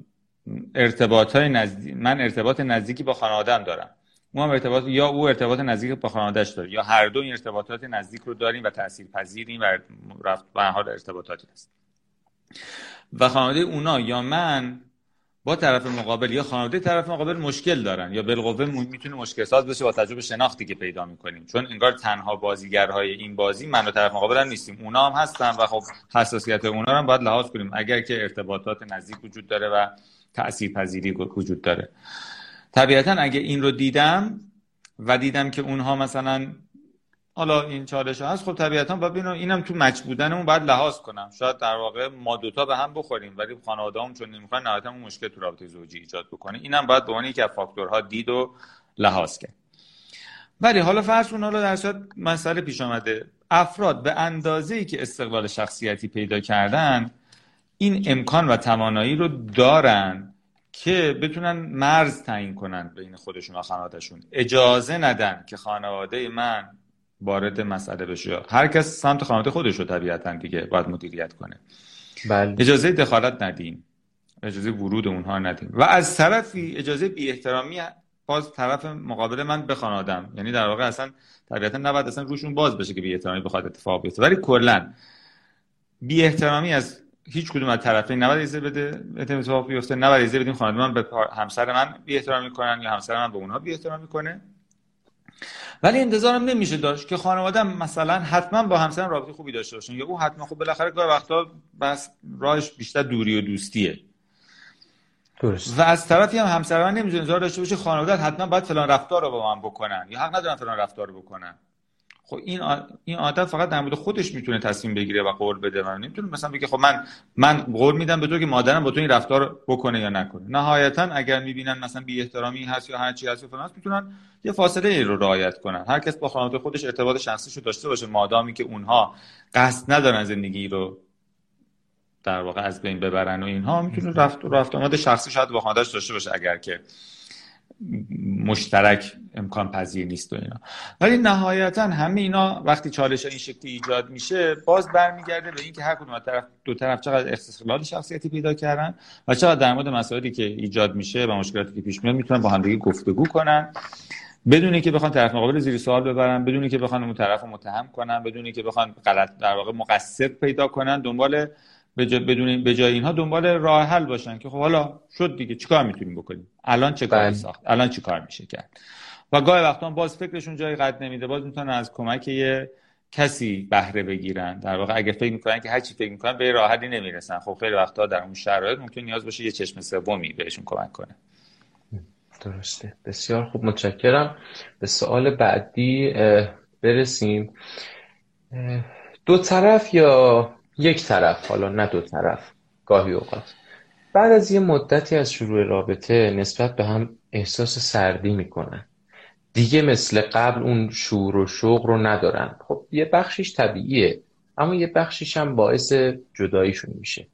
ارتباط های نزدیک من ارتباط نزدیکی با خانوادم دارم. اون هم ارتباط یا او ارتباط نزدیک با خانوادهش داره یا هر دو این ارتباطات نزدیک رو داریم و تاثیر پذیریم و رفت به حال ارتباطاتی هست. و خانواده اونا یا من با طرف مقابل یا خانواده طرف مقابل مشکل دارن. یا بالقوه می‌تونه مشکل ساز بشه با تجربه شناختی که پیدا می‌کنیم. چون انگار تنها بازیگرهای این بازی من و طرف مقابل هم نیستیم. اونا هم هستن و خب حساسیت اونا هم باید لحاظ کنیم. اگر که ارتباطات نزدیک وجود داره و تاثیر پذیری وجود داره. طبیعتا اگه این رو دیدم و دیدم که اونها مثلا حالا این چالش هست خب طبیعتا باید ببینم اینم تو مچ بودنمون باید لحاظ کنم. شاید در واقع ما دوتا به هم بخوریم ولی هم چون نمی‌خوان نهایتا اون مشکل تو رابطه زوجی ایجاد بکنه. اینم باید به عنوان از فاکتورها دید و لحاظ کرد. ولی حالا فرض کن حالا در صورت مسئله پیش آمده افراد به اندازه ای که استقلال شخصیتی پیدا کردن این امکان و توانایی رو دارن که بتونن مرز تعیین کنن بین خودشون و خانوادهشون. اجازه ندن که خانواده من وارد مسئله بشه. هر کس سمت خانواده خودش رو طبیعتا دیگه باید مدیریت کنه. بله. اجازه دخالت ندیم اجازه ورود اونها ندیم و از طرفی اجازه بی احترامی باز طرف مقابل من بخوانادم یعنی در واقع اصلا طبیعتا نباید اصلا روشون باز بشه که بی احترامی بخواد اتفاق بیفته. ولی کلا بی احترامی از هیچ کدوم از طرفین نباید ایزه بده اتفاق بیفته. نباید ایزه بدیم خانواده من به همسر من بی احترامی کنن یا همسر من به اونها بی احترامی کنه. ولی انتظارم نمیشه داشت که خانواده مثلا حتما با همسرم رابطه خوبی داشته باشن یا او حتما خب بالاخره گاهی وقتا بس راهش بیشتر دوری و دوستیه درست. و از طرفی هم همسر من نمی‌تونه انتظار داشته باشه خانواده حتما باید فلان رفتار رو با من بکنن یا حق ندارن فلان رفتار رو بکنن خب این این عادت فقط در مورد خودش می‌تونه تصمیم بگیره و قول بده من نمی‌تونه مثلا بگه خب من من قول میدم به تو که مادرم با تو این رفتار بکنه یا نکنه. نهایتا اگر می‌بینن مثلا بی احترامی هست یا هر چی هست فلان می‌تونن یه فاصله ای رو رعایت کنن. هر کس با خانواده خودش ارتباط شخصیشو داشته باشه. مادامی که اونها قصد ندارن زندگی رو در واقع از بین ببرن و اینها می‌تونه رفت رفت آمد شخصی شاید با خانواده‌اش داشته باشه اگر که مشترک امکان پذیر نیست و اینا. ولی نهایتا همه اینا وقتی چالش این شکلی ایجاد میشه باز برمیگرده به اینکه هر کدوم طرف دو طرف چقدر استقلال شخصیتی پیدا کردن و چقدر در مورد مسائلی که ایجاد میشه و مشکلاتی که پیش میاد می‌تونن با همدیگه گفتگو کنن. بدون که بخوان طرف مقابل زیر سوال ببرن بدون که بخوان اون طرف متهم کنن بدون که بخوان غلط در واقع مقصر پیدا کنن دنبال بدون به جای اینها دنبال راه حل باشن که خب حالا شد دیگه چیکار می‌تونیم بکنیم؟ الان چه کاری بله. ساخت؟ الان چیکار میشه کرد؟ و گاهی وقتا باز فکرشون جای قد نمیده. باز می‌تونن از کمک یه کسی بهره بگیرن. در واقع اگه فکر می‌کنن که هر چی فکر می‌کنن به راه حلی نمی‌رسن. خب خیلی وقتا در اون شرایط ممکن نیاز باشه یه چشم سومی بهشون کمک کنه. درسته. بسیار خوب. متشکرم. به سوال بعدی برسیم. دو طرف یا یک طرف حالا نه دو طرف گاهی اوقات. بعد از یه مدتی از شروع رابطه نسبت به هم احساس سردی می‌کنن. دیگه مثل قبل اون شور و شوق رو ندارن. خب یه بخشش طبیعیه اما یه بخشش هم باعث جداییشون میشه.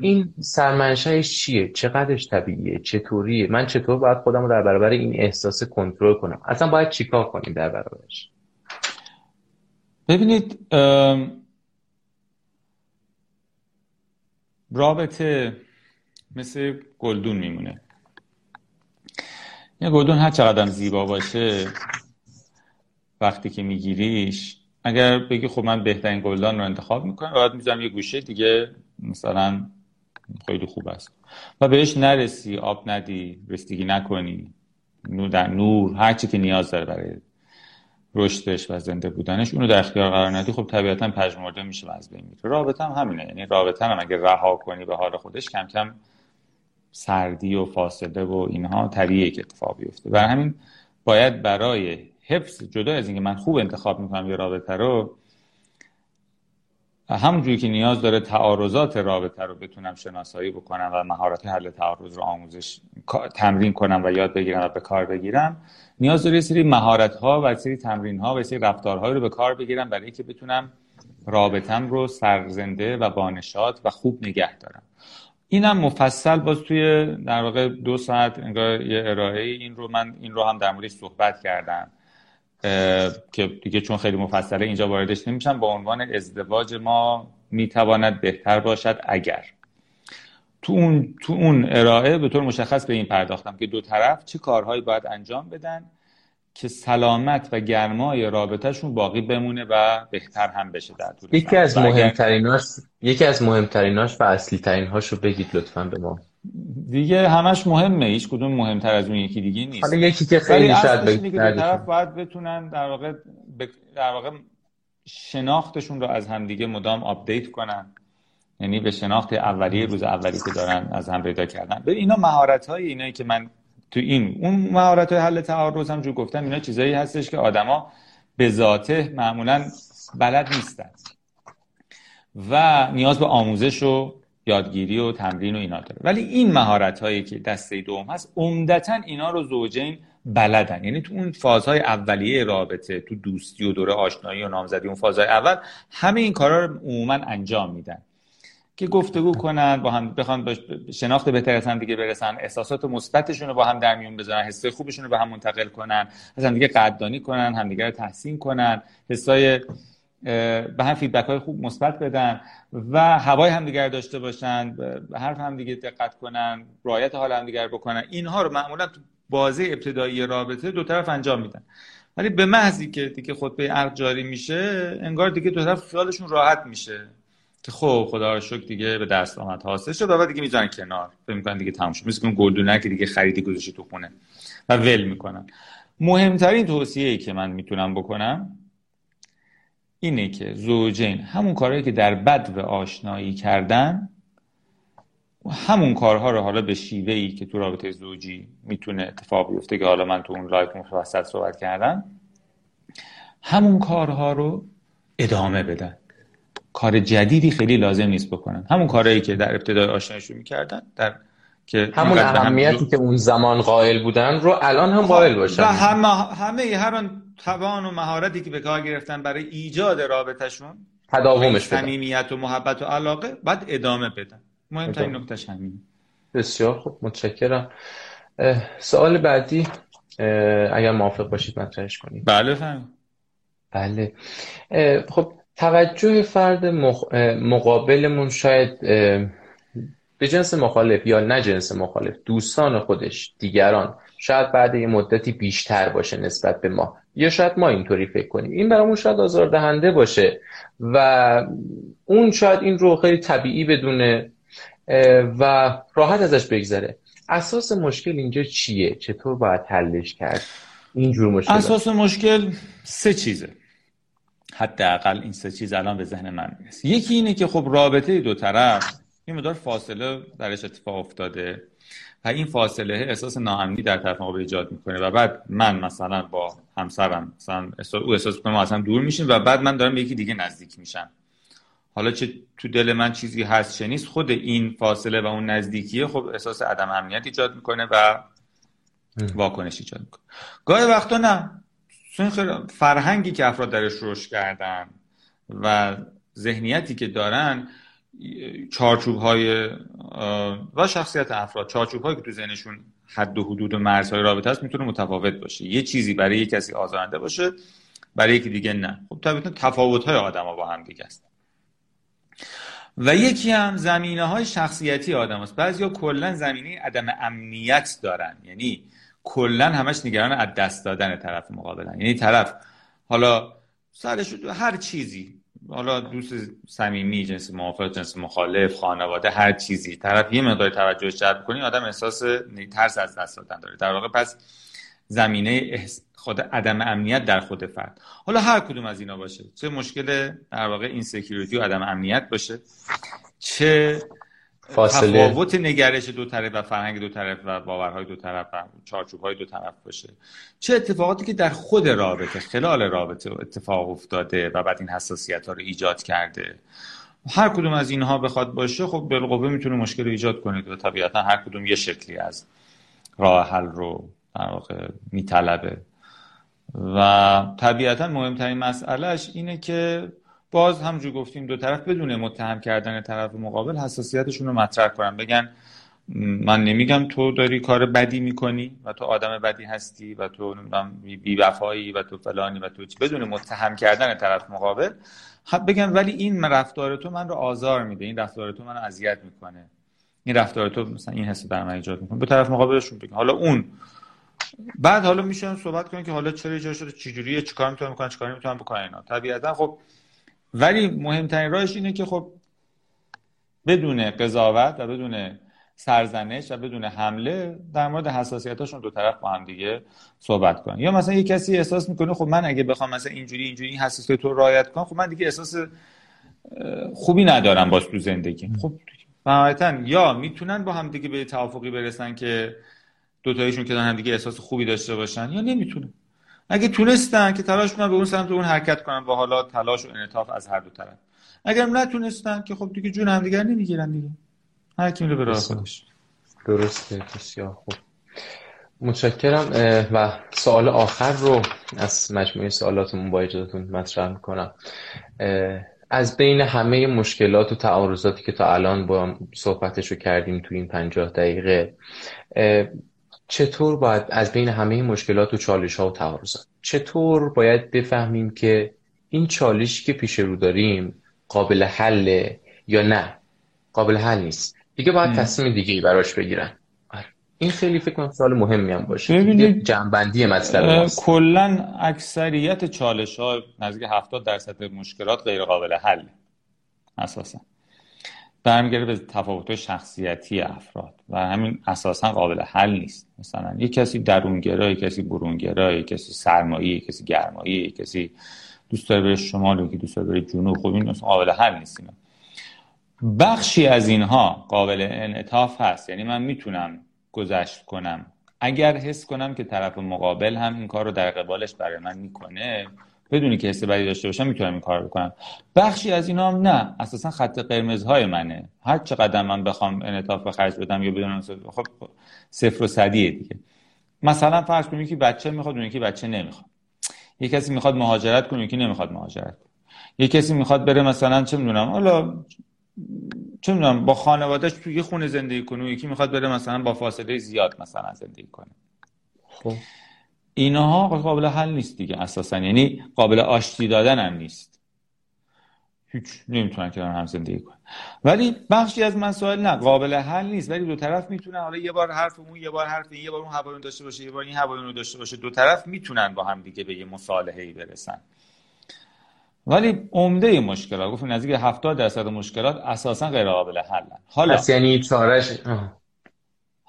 این سرمنشهش چیه؟ چقدرش طبیعیه؟ چطوریه؟ من چطور باید خودم رو در برابر این احساس کنترل کنم؟ اصلا باید چیکار کنیم در برابرش؟ ببینید رابطه مثل گلدون میمونه. یه گلدون هر چقدر زیبا باشه وقتی که میگیریش اگر بگی خب من بهترین گلدان رو انتخاب می‌کنم باید می‌ذارم یه گوشه دیگه مثلا خیلی خوب است. و بهش نرسی آب ندی رسیدگی نکنی نور در نور هر چی که نیاز داره برای رشدش و زنده بودنش اونو در اختیار قرار ندی خب طبیعتا پژمرده میشه و از بین میره. رابطه هم همینه یعنی رابطه هم اگه رها کنی به حال خودش کم کم سردی و فاصله و اینها طبیعیه که اتفاق بیفته. برای همین باید برای حفظ جدا از اینکه من خوب انتخاب می‌کنم یه رابطه رو همونجوری که نیاز داره تعارضات رابطه رو بتونم شناسایی بکنم و مهارت حل تعارض رو آموزش تمرین کنم و یاد بگیرم و به کار بگیرم نیاز داره سری مهارت ها و سری تمرین ها و سری رفتارهایی رو به کار بگیرم برای اینکه بتونم رابطم رو سرزنده و بانشات و خوب نگه دارم. اینم مفصل باز توی در واقع دو ساعت انگار یه ارائه این رو من این رو هم در موردش صحبت کردم. که دیگه چون خیلی مفصله اینجا واردش نمیشم با عنوان ازدواج ما می‌تواند بهتر باشد اگر. تو اون, تو اون ارائه به طور مشخص به این پرداختم که دو طرف چه کارهایی باید انجام بدن که سلامت و گرمای رابطهشون باقی بمونه و بهتر هم بشه در طول یکی از مهمتریناش یکی از مهمتریناش و اصلی رو بگید لطفا به ما. دیگه همش مهمه. هیچ کدوم مهمتر از اون یکی دیگه نیست. حالا یکی که خیلی شاید بگید طرف باید بتونن در واقع در واقع شناختشون رو از همدیگه مدام update کنن. یعنی به شناخت اولیه روز اولی که دارن از هم پیدا کردن. به اینا مهارت های اینایی که من تو این اون مهارت های حل تعارض هم جو گفتم اینا چیزایی هستش که آدما به ذاته معمولا بلد نیستن. و نیاز به آموزش و یادگیری و تمرین و اینا داره. ولی این مهارت هایی که دسته دوم هست عمدتا اینا رو زوجین بلدن. یعنی تو اون فازهای اولیه رابطه تو دوستی و دوره آشنایی و نامزدی اون فازهای اول همه این کارا رو عموما انجام میدن. که گفتگو کنن با هم بخوان شناخت بهتر از هم دیگه برسن احساسات مثبتشون رو با هم در میون بذارن حسای خوبشون رو به هم منتقل کنن از هم دیگه قدردانی کنن همدیگه رو تحسین کنن حسای به هم فیدبک های خوب مثبت بدن و هوای همدیگر داشته باشن به حرف همدیگه دقت کنن رعایت حال همدیگر بکنن. اینها رو معمولا تو بازه ابتدایی رابطه دو طرف انجام میدن. ولی به محضی که دیگه خطبه عقد جاری میشه انگار دیگه دو طرف خیالشون راحت میشه که خب خدا رو شکر دیگه به دست آمد حاصل شد. و دیگه می‌ذارن کنار. فکر می‌کنن دیگه تموم شد. مثل گلدونه که دیگه خریدی گذاشتی تو خونه و ول می‌کنن. مهمترین توصیه ای که من می‌تونم بکنم اینه که زوجین همون کارهایی که در بد و آشنایی کردن همون کارها رو حالا به شیوه ای که تو رابطه زوجی می‌تونه اتفاق بیفته که حالا من تو اون live مفصل صحبت کردم همون کارها رو ادامه بدن. کار جدیدی خیلی لازم نیست بکنن. همون کارهایی که در ابتدای آشنایشون می‌کردن در که همون اهمیتی که اون زمان قائل بودن رو الان هم قائل باشن. و همه همه هر آن توان و مهارتی که به کار گرفتن برای ایجاد رابطهشون تداومش صمیمیت و محبت و علاقه بعد ادامه بدن. مهمترین نکتهش همین بسیار خوب. متشکرم. سوال بعدی اگر موافق باشید مطرحش کنید بله فهم. بله. خب توجه فرد مقابلمون شاید به جنس مخالف یا نه جنس مخالف دوستان خودش دیگران شاید بعد یه مدتی بیشتر باشه نسبت به ما. یا شاید ما اینطوری فکر کنیم. این برامون شاید آزاردهنده باشه و اون شاید این رو خیلی طبیعی بدونه و راحت ازش بگذره. اساس مشکل اینجا چیه؟ چطور باید حلش کرد؟ اینجور مشکل اساس مشکل سه چیزه. حداقل این سه چیز الان به ذهن من می‌رسه. یکی اینه که خب رابطه دو طرف یه مدار فاصله درش اتفاق افتاده. این فاصله احساس ناامنی در طرف مقابل ایجاد می‌کنه و بعد من مثلا با همسرم مثلا او احساس کنم اصلا دور میشیم و بعد من دارم به یکی دیگه نزدیک میشم. حالا چه تو دل من چیزی هست چه نیست خود این فاصله و اون نزدیکیه خب احساس عدم امنیت ایجاد می‌کنه و واکنش ایجاد می‌کنه. گاهی وقتا نه. فرهنگی که افراد درش رشد کردن و ذهنیتی که دارن چارچوب های و شخصیت افراد. چارچوب هایی که تو ذهنشون حد و حدود و مرزهای رابطه هست می‌تونه متفاوت باشه. یه چیزی برای یه کسی آزارنده باشه برای یکی دیگه نه. خب طبیعتا تفاوت های آدم ها با هم دیگه است. و یکی هم زمینه های شخصیتی آدم هست بعضی ها کلا زمینه عدم امنیت دارن. یعنی کلا همش نگران از دست دادن طرف مقابلن. یعنی طرف حالا سرش هر چیزی حالا دوست صمیمی جنس موافق جنس مخالف خانواده هر چیزی. طرف یه مقدار توجه جلب کنی آدم احساس ترس از دست دادن داره. در واقع پس زمینه خود عدم امنیت در خود فرد. حالا هر کدوم از اینا باشه. چه مشکل در واقع این سکیوریتی و عدم امنیت باشه. چه فاصله. تفاوت نگرش دو طرف و فرهنگ دو طرف و باورهای دو طرف و چارچوب های دو طرف باشه. چه اتفاقاتی که در خود رابطه خلال رابطه اتفاق افتاده و بعد این حساسیت ها رو ایجاد کرده؟ هر کدوم از اینها بخواد باشه خب بالقوه می‌تونه مشکل رو ایجاد کنید و طبیعتا هر کدوم یه شکلی از راه حل رو در واقع میطلبه. و طبیعتا مهمترین مسئلهش اینه که باز همجور گفتیم دو طرف بدون متهم کردن طرف مقابل حساسیتشون رو مطرح کنن. بگن من نمیگم تو داری کار بدی می‌کنی و تو آدم بدی هستی و تو بی وفایی و تو فلانی و تو چی. بدون متهم کردن طرف مقابل بگم ولی این رفتار تو من رو آزار میده. این رفتار تو من اذیت می‌کنه. این رفتار تو مثلا این حس در من ایجاد می‌کنه. به طرف مقابلشون بگم حالا اون. بعد حالا میشن صحبت کنن که حالا چرا ایجاد شده؟ چجوریه؟ چیکار می‌تونن بکنن؟ چیکار نمی‌تونن بکنن اینا؟ طبیعتا خب ولی مهمترین راهش اینه که خب بدون قضاوت و بدون سرزنش و بدون حمله در مورد حساسیتاشون دو طرف با هم دیگه صحبت کنن. یا مثلا یه کسی احساس می‌کنه خب من اگه بخوام مثلا اینجوری اینجوری این حساسیت رو رعایت کنم خب من دیگه احساس خوبی ندارم باز تو زندگی. خب نهایتا یا می‌تونن با هم دیگه به توافقی برسن که دو تایشون که هم دیگه احساس خوبی داشته باشن یا نمی‌تونن. اگه تونستن که تلاش کنن به اون سمت اون حرکت کنن با حالا تلاش و انعطاف از هر دو طرف. اگر نتونستن که خب دیگه جون همدیگر نمی‌گیرن دیگه. هر کی به راه خودش. درسته. بسیار خوب. متشکرم. و سوال آخر رو از مجموعه سوالاتمون با اجازهتون مطرح می‌کنم. از بین همه مشکلات و تعارضاتی که تا الان با صحبتش رو کردیم تو این پنجاه دقیقه چطور باید از بین همه مشکلات و چالش ها و تعارضات چطور باید بفهمیم که این چالشی که پیش رو داریم قابل حله یا نه؟ قابل حل نیست. دیگه باید تصمیم دیگه براش بگیرن. آره. این خیلی فکر کنم سوال مهمی هم باشه. ببینید جنبندی مطلب کلا اکثریت چالش ها نزدیک 70 درصد مشکلات غیر قابل حل اساسا. برمیگرده به تفاوت شخصیتی افراد و همین اساسا قابل حل نیست. مثلا یک کسی درونگرا یک کسی برونگرا یک کسی سرمایی کسی گرمایی کسی دوست داره بره شمال یکی دوست داره بره جنوب. خب این قابل حل نیست. اینا بخشی از اینها قابل انعطاف هست. یعنی من می‌تونم گذشت کنم. اگر حس کنم که طرف مقابل هم این کار رو در قبالش برای من می‌کنه بدونی که حس بدی داشته باشم می‌تونم این کار بکنم. بخشی از اینا هم نه. اساسا خط قرمزهای منه. هر چقدر من بخوام انعطاف به خرج بدم یا بدونم خب صفر و صدیه دیگه. مثلا فرض کنیم که بچه می‌خواد اون که بچه نمی‌خواد. یه کسی می‌خواد مهاجرت کنه یکی نمی‌خواد مهاجرت یه کسی می‌خواد بره مثلا چه می‌دونم حالا چه می‌دونم با خانوادهش توی یه خونه زندگی کنه. یکی می‌خواد بره مثلا با فاصله زیاد مثلا زندگی کنه. خب. اینها قابل حل نیست دیگه اساسا. یعنی قابل آشتی دادن هم نیست. هیچ نمی‌تونن که هم زندگی کنن. ولی بخشی از مسائل نه قابل حل نیست. ولی دو طرف می‌تونن حالا یه بار حرف اون یه بار حرف این یه بار اون هوایون داشته باشه یه بار این هوایون رو داشته باشه. دو طرف می‌تونن با هم دیگه به یه مصالحه ای برسن. ولی عمده مشکلات گفتم نزدیک 70 درصد مشکلات اساسا غیر قابل حلن. حالا یعنی چارش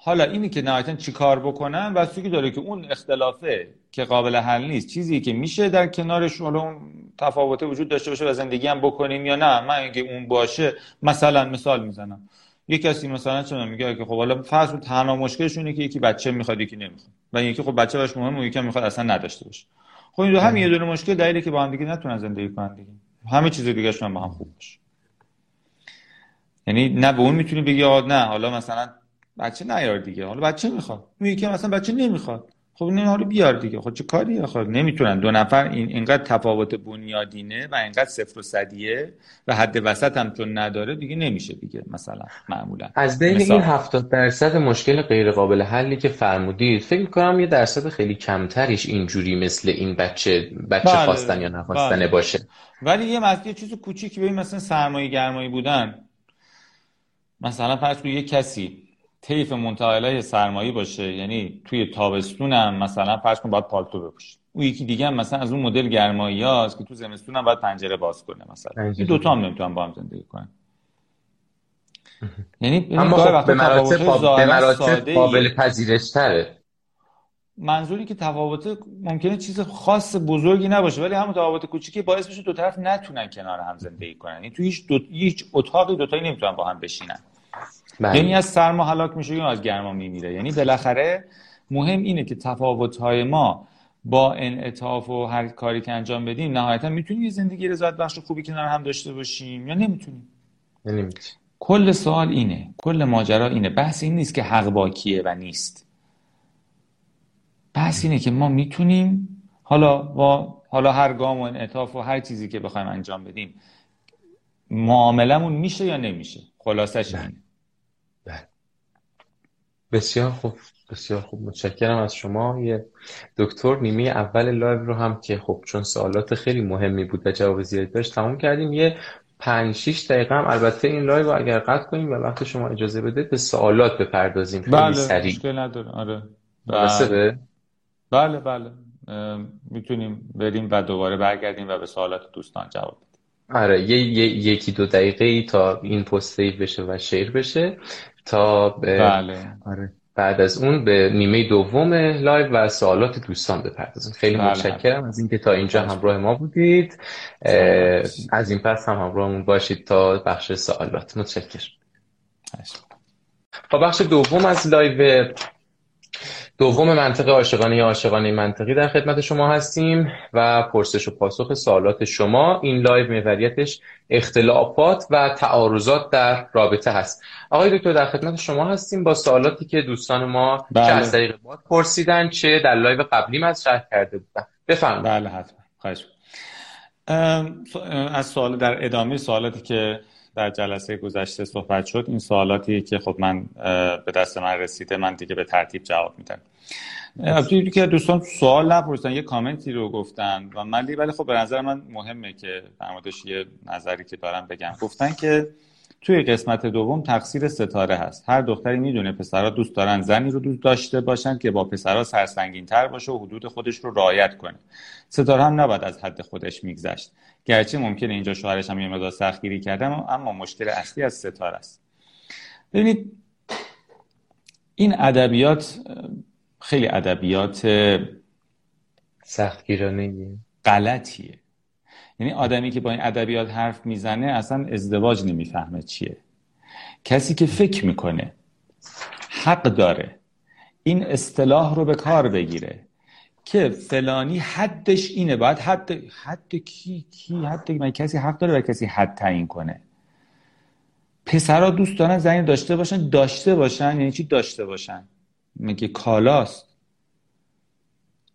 حالا اینی که نهایتا چی کار بکنن بستگی داره که اون اختلافه که قابل حل نیست چیزی که میشه در کنارش حالا اون تفاوته وجود داشته باشه و زندگی هم بکنیم یا نه؟ من اینکه اون باشه مثلا مثال می‌زنم. یه کسی مثلا چه میگه که خب حالا فرض تنها مشکلش اینه که یکی بچه می‌خواد یکی نمی‌خواد. و یکی خب بچه باش مهمه یکی می‌خواد اصلا نداشته باشه. خب این دو هم یه دونه مشکل دلیلی که با هم دیگه نتونن زندگی کنن دیگه. همه چیز دیگه با هم خوب باشه. یعنی نه به اون می‌تونی بگی نه حالا مثلا بچه نیار دیگه. حالا بچه می‌خواد. میگه که مثلا بچه نمی‌خواد. خب نه حالا بیار دیگه. خب چه کاری آخه؟ نمی‌تونن. دو نفر این اینقدر تفاوت بنیادینه و اینقدر صفر و صدیه و حد وسط هم چون نداره دیگه نمیشه دیگه مثلا معمولا. از بین این 70 درصد مشکل غیر قابل حلی که فرمودید فکر کنم یه درصد خیلی کمتریش اینجوری مثل این بچه بچه بله. خواستن یا نخواستن بله. باشه. ولی یه مسئله چیز کوچیکی ببین مثلا سرمایه گرمایی بودن. مثلا فرض یه کسی طیف منتقله سرمایی باشه یعنی توی تابستونم مثلا فرض کن باید پالتو بپوشه اون یکی دیگه هم مثلا از اون مدل گرمایی هاست که تو زمستون هم باید پنجره باز کنه مثلا. این دوتا هم نمی‌تونن با هم زندگی کنن. یعنی اما خب به مراتب قابل پذیرش تره منظوری که تفاوت ممکنه چیز خاص بزرگی نباشه ولی همون تفاوت کوچیکی باعث میشه دو طرف نتونن کنار هم زندگی کنن. یعنی تو هیچ دو... هیچ اتاقی دوتایی نمی‌تونن با هم بشینن. بله. یعنی از سرما هلاک میشه یا از گرما میمیره. یعنی بالاخره مهم اینه که تفاوت های ما با انعطاف و هر کاری که انجام بدیم نهایتا می‌تونیم یه زندگی رضایت بخش خوبی کنار هم داشته باشیم یا نمی‌تونیم؟ نمی‌تونیم. کل سوال اینه کل ماجرا اینه. بحث این نیست که حق با کیه و نیست. بحث اینه که ما می‌تونیم حالا با حالا هر گام و انعطاف و هر چیزی که بخوایم انجام بدیم معاملمون میشه یا نمیشه؟ خلاصش اینه. بسیار خوب بسیار خوب. متشکرم از شما. یه دکتر نیمه اول live رو هم که خب چون سوالات خیلی مهمی بود و جواب زیادی داشت تموم کردیم. یه پنج شیش دقیقه هم البته این live رو اگر قطع کنیم و وقت شما اجازه بده به سوالات بپردازیم. خیلی بله سریع. مشکل نداره. آره. بله. بله, بله. می‌تونیم بریم و دوباره برگردیم و به سوالات دوستان جواب بدیم. آره یه, یکی دو دقیقه ای تا این پست بشه و share بشه. تا بله. آره. بعد از اون به نیمه دوم live و سوالات دوستان بپردازیم. خیلی بله. متشکرم از اینکه تا اینجا همراه ما بودید. از این پس هم همراهمون باشید تا بخش سوالات. متشکرم. با بخش دوم از live دوم منطق عاشقانه یا عاشقانه منطقی در خدمت شما هستیم و پرسش و پاسخ سوالات شما این live محوریتش اختلافات و تعارضات در رابطه هست. آقای دکتر در خدمت شما هستیم با سوالاتی که دوستان ما بله. چه از طریق bot پرسیدن چه در live قبلی مطرح کرده بودن. بفرمایید. بله حتما. خواهش از سوال در ادامه سوالاتی که در جلسه گذشته صحبت شد این سوالاتی که خب من به دست من رسیده من دیگه به ترتیب جواب میدم. توی که دوستان سوال نپرسن یه کامنتی رو گفتن و من ولی خب به نظر من مهمه که در یه نظری که دارم بگم. گفتن که توی قسمت دوم تقصیر ستاره هست. هر دختری می‌دونه پسرها دوست دارن زنی رو دوست داشته باشن که با پسرها سرسنگین تر باشه و حدود خودش رو رعایت کنه. ستاره هم نباید از حد خودش میگذشت. گرچه ممکنه اینجا شوهرش هم یه مقدار سختگیری کردم اما مشکل اصلی از ستاره است. ببینید این ادبیات خیلی ادبیات سختگیرانه غلطیه. یعنی آدمی که با این ادبیات حرف می‌زنه اصلا ازدواج نمی‌فهمه چیه. کسی که فکر می‌کنه حق داره این اصطلاح رو به کار بگیره. که فلانی حدش اینه باید حد حد کی کی حد من کسی حق داره و کسی حد تعیین کنه. پسرا دوست دارن زنی داشته باشن داشته باشن یعنی چی داشته باشن؟ میگه کالاست.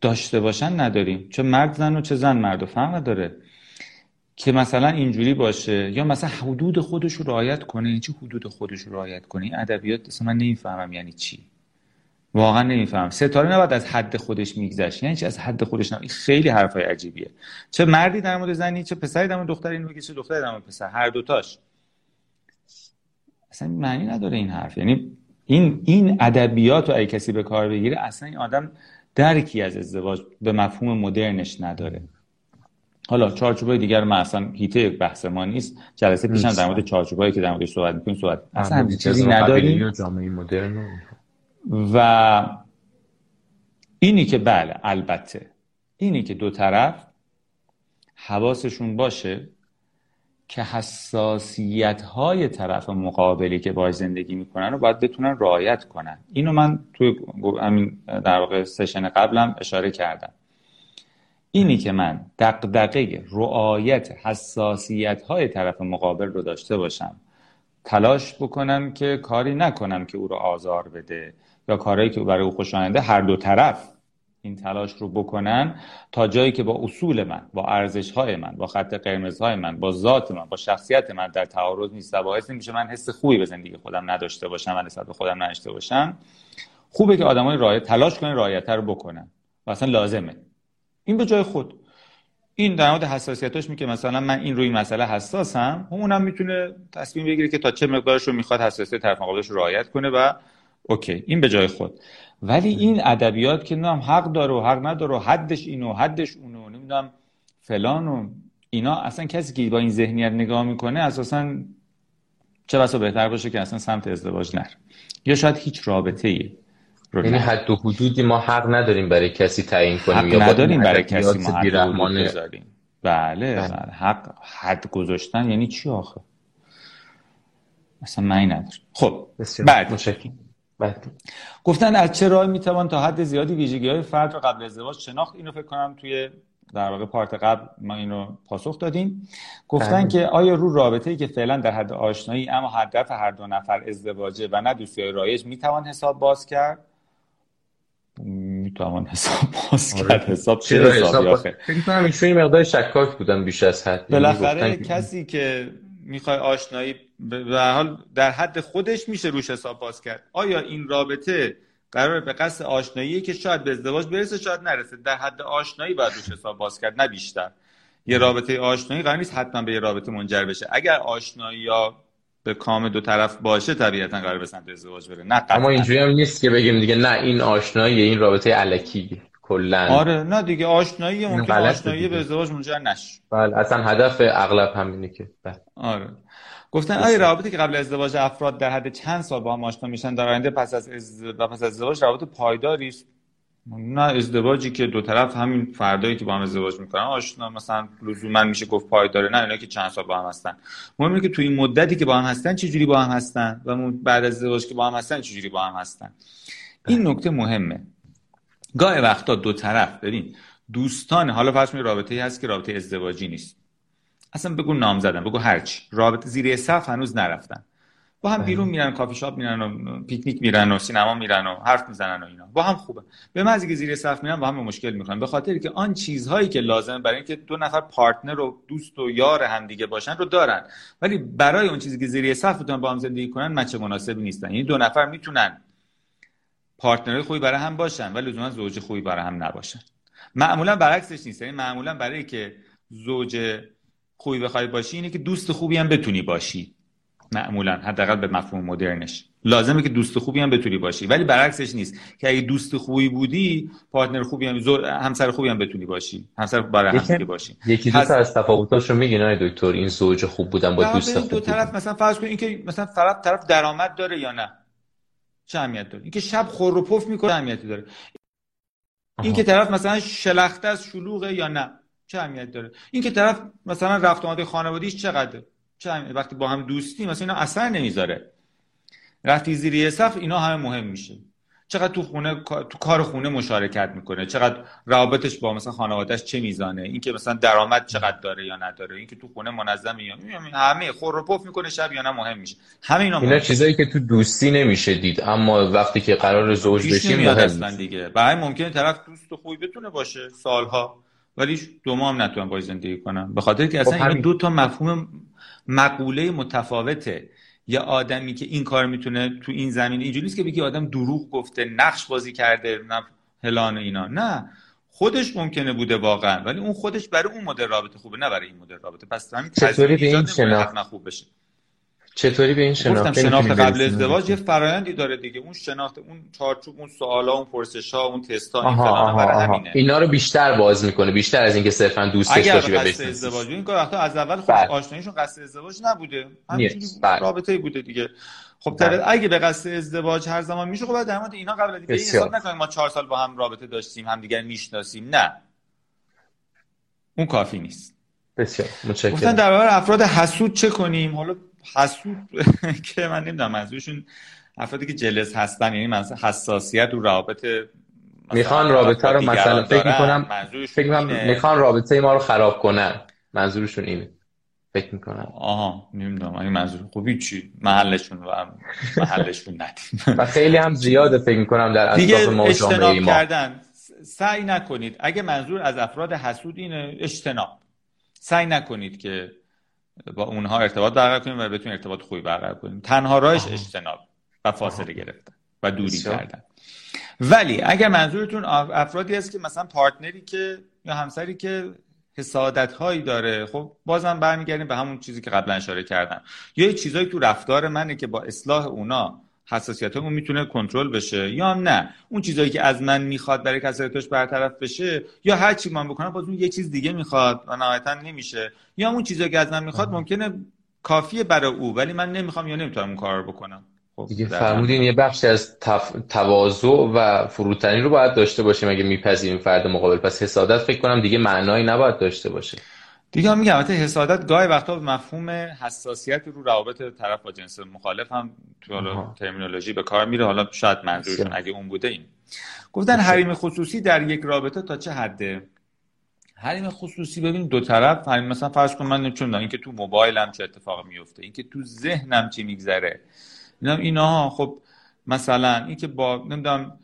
داشته باشن نداریم. چه مرد زن و چه زن مرد و فرق نداره. که مثلا اینجوری باشه یا مثلا حدود خودش رو رعایت کنه. یعنی چی حدود خودش رو رعایت کنه؟ ادبیات اصلا من نمی‌فهمم یعنی چی. واقعا نمی‌فهمم. ستاره نباید از حد خودش میگذشت. یعنی چی؟ از حد خودش نباید. خیلی حرفای عجیبیه. چه مردی در مورد زنی چه پسری در مورد دختری اینو چه دختری در مورد پسر. هر دوتاش. اصلا معنی نداره این حرف. یعنی این این ادبیات رو اگه کسی به کار بگیره اصلا این آدم درکی از ازدواج به مفهوم مدرنش نداره. حالا چارچوبای دیگر ما اصلا هیته بحث ما نیست. جلسه پیشم در مورد چارچوبایی که در مورد صحبت می‌کنیم صحبت اصلا چیزی نداریم. جامعه مدرن و اینی که بله البته. اینی که دو طرف حواسشون باشه که حساسیت های طرف مقابلی که باید زندگی می‌کنن رو باید بتونن رعایت کنن. اینو من توی همین در واقع سشن قبلم اشاره کردم. اینی که من دقدقه رعایت حساسیت های طرف مقابل رو داشته باشم تلاش بکنم که کاری نکنم که او رو آزار بده. یا کارهایی که برای او خوشاینده هر دو طرف این تلاش رو بکنن تا جایی که با اصول من با ارزش های من با خط قرمز های من با ذات من با شخصیت من در تعارض نیست و باعث میشه من حس خوبی به زندگی خودم نداشته باشم و نسبت به خودم نداشته باشم. خوبه که آدمای رایت تلاش کنن رایت رو بکنن و اصلا لازمه. این به جای خود. این در مورد حساسیتاش میگه مثلا من این روی مسئله حساسم اونم می‌تونه تصمیم بگیره که تا چه مقدارش رو می‌خواد حساسیت طرف مقابلش رو رعایت کنه و اوکی این به جای خود. ولی این ادبیات که نمی‌دونم حق داره و حق نداره و حدش اینو حدش اونو نمی‌دونم فلان و اینا اصلا کسی که با این ذهنیت نگاه می‌کنه اساسا چه بسا بهتر باشه که اصلا سمت ازدواج نر یا شاید هیچ رابطه ای یعنی حد و حدودی ما حق نداریم برای کسی تعیین کنیم حق یا نداریم برای کسی ما حد بله, بله. حق حد گذاشتن یعنی چی آخه؟ اصلا معنی نداره. خب بعد. بعد گفتن از چه راه می‌توان تا حد زیادی ویژگی های فرد رو قبل ازدواج شناخت؟ اینو فکر کنم توی در واقع پارت قبل ما اینو پاسخ دادیم. گفتن بله. که آیا رو رابطه ای که فعلا در حد آشنایی اما هدف هر دو نفر ازدواجه و نه دوستی های رایج می‌توان حساب باز کرد؟ می‌توان حساب باز آره. کرد. حساب چه حسابی آخه؟ فکر کنم مقدار شکاک بودن بیش از حد. یعنی بالاخره کسی که می‌خوای آشنایی به حال در حد خودش میشه روش حساب باز کرد. آیا این رابطه قرار به قصد آشنایی که شاید به ازدواج برسه شاید نرسه؟ در حد آشنایی باید روش حساب باز کرد نه بیشتر. یه رابطه آشنایی قرار نیست حتما به یه رابطه منجر بشه. اگر آشنایی یا به کام دو طرف باشه طبیعتا قرار به سمت ازدواج بره نه اما اینجوری هم نیست که بگیم دیگه نه این آشنایی این رابطه علکی کلا. آره نه دیگه آشنایی ممکن آشنایی به ازدواج منجر نشه. بله اصلا هدف اغلب همینه که بله. آره. گفتن آیا رابطه که قبل ازدواج افراد در حد چند سال با هم آشنا میشن در آینده پس از از... و پس از ازدواج رابطه پایداری است. نه ازدواجی که دو طرف همین فردایی که با هم ازدواج می‌کنن آشنا مثلا لزوما میشه گفت پایداره نه اینا که چند سال با هم هستن. مهمه که تو این مدتی که با هم هستن چه جوری با هم هستن و بعد از ازدواج که با هم هستن چه جوری با هم هستن. این نکته مهمه. گاه وقتا دو طرف ببین دوستان حالا فرض رابطه ای هست که رابطه ازدواجی نیست. اصلا بگو نام زدن بگو هرچی رابطه زیر صف هنوز نرفتن. با هم بیرون میرن کافی شاپ میرن و پیکنیک میرن و سینما میرن و حرف می‌زنن و اینا. با هم خوبه. به از که زیر صف میرن با هم مشکل می‌کنن به خاطر که آن چیزهایی که لازم برای اینکه دو نفر پارتنر و دوست و یار همدیگه باشن رو دارن. ولی برای اون چیزی که زیر صف بتونن با هم زندگی کنن مچ مناسبی نیستن. یعنی دو نفر می‌تونن پارتنر خوبی برای هم باشن ولی لزوما زوج خوبی برای هم نباشن. معمولا برعکسش نیست. یعنی معمولا برای که زوج خوبی بخوای باشی اینه که دوست خوبی هم بتونی باشی. معمولا حداقل به مفهوم مدرنش. لازمه که دوست خوبی هم بتونی باشی. ولی برعکسش نیست. که اگه دوست خوبی بودی پارتنر خوبی هم همسر خوبی هم بتونی باشی. همسر برای هم باشی. یکی دو تا از تفاوتاش رو میگین دکتر. این زوج خوب بودن با دوست خوب دو طرف مثلا فرض کن اینکه مثلا طرف طرف درآمد داره یا نه؟ چه اهمیت داره؟ اینکه شب خور و پف می‌کنه اهمیتی داره؟ اینکه طرف مثلا شلخته از شلوغه یا نه؟ چه اهمیت داره؟ این که طرف مثلا رفت آمده خانوادیش چقدره چه وقتی با هم دوستی مثلا اینا اثر نمی‌ذاره. رفتی زیر صف اینا همه مهم میشه. چقدر تو خونه تو کار خونه مشارکت می‌کنه چقدر روابطش با مثلا خانوادهش چه میزانه اینکه مثلا درآمد چقدر داره یا نداره اینکه تو خونه منظم یا همه خور و پف می‌کنه شب یا نه مهم میشه. همه اینا اینا چیزایی که تو دوستی نمیشه دید اما وقتی که قرار زوج بشیم مهم دیگه. برای ممکنه طرف دوست خوبی بتونه باشه سالها. ولی دو ماه هم نتونم باید زندگی کنم. به خاطر که اصلا خب این دو تا مفهوم مقوله متفاوته. یا آدمی که این کار می‌تونه تو این زمینه اینجوری نیست که بگی آدم دروغ گفته نقش بازی کرده نه هلان اینا. نه. خودش ممکنه بوده واقعا ولی اون خودش برای اون مدل رابطه خوبه نه برای این مدل رابطه. پس همین چطوری به این شناخت؟ خوب بشه. چطوری به این شناخت؟ شناخت قبل ازدواج یه فرایندی داره دیگه. اون شناخت اون چارچوب اون سوالا اون پرسش ها اون تست ها این فلان همینه. اینا رو بیشتر باز می‌کنه بیشتر از اینکه صرفا دوستش باشی به ازدواج این کار وقتا از اول خود بله. آشناییشون قصد ازدواج نبوده. همینجوری بله. رابطه بوده دیگه. خب بله. اگه به قصد ازدواج هر زمان میشه خب در مورد اینا قبل دیگه حساب نکنیم. ما چهار سال با هم رابطه داشتیم همدیگر می‌شناسیم. نه. اون کافی نیست. بسیار. متشکرم. در برابر افراد حسود چه کنیم؟ حالا حسود (laughs) که من نمی‌دونم منظورشون افرادی که جلس هستن یعنی حساسیت و روابط می‌خوان رابطه رو مثلا فکر می‌کنم فکر می‌کنم می‌خوان رابطه ما رو خراب کنن. منظورشون اینه. فکر می‌کنم. آها نمی‌دونم. این منظور خوبی چی؟ محلشون و محلشون ندیم. (laughs) و خیلی هم زیاده فکر می‌کنم در اطراف ما جامعه ما. کردن. سعی نکنید. اگه منظور از افراد حسود اینه اجتناب. سعی نکنید که با اونها ارتباط برقرار کنیم و بتونیم ارتباط خوبی برقرار کنیم. تنها راهش اجتناب و فاصله گرفتن و دوری کردن. ولی اگر منظورتون افرادی هست که مثلا پارتنری که یا همسری که حسادت هایی داره خب بازم برمیگردیم به همون چیزی که قبلا اشاره کردم. یا یه چیزایی تو رفتار منه که با اصلاح اونا حساسیت اون می‌تونه کنترل بشه یا نه؟ اون چیزایی که از من می‌خواد برای کسریتش برطرف بشه یا هر چی من بکنم باز اون یه چیز دیگه می‌خواد و نهایتا نمیشه. یا اون چیزایی که از من می‌خواد ممکنه کافیه برای او ولی من نمی‌خوام یا نمی‌تونم اون کار رو بکنم. خب دیگه فرمودین یه بخشی از تف... تواضع و فروتنی رو باید داشته باشیم. اگه میپذیریم فرد مقابل پس حسادت فکر کنم دیگه معنایی نباید داشته باشه. دیگه میگم البته حسادت گاهی وقتا مفهوم حساسیت رو روابط طرف با جنس مخالف هم تو حالا ترمینولوژی به کار میره. حالا شاید منظورشون اگه اون بوده این. گفتن حریم خصوصی در یک رابطه تا چه حده حریم خصوصی ببین دو طرف حریم مثلا فرض کن من نمی‌تونم اینکه تو موبایلم چه اتفاق میفته اینکه تو ذهنم چی میگذره. اینا اینا خب مثلا اینکه با نمی‌دونم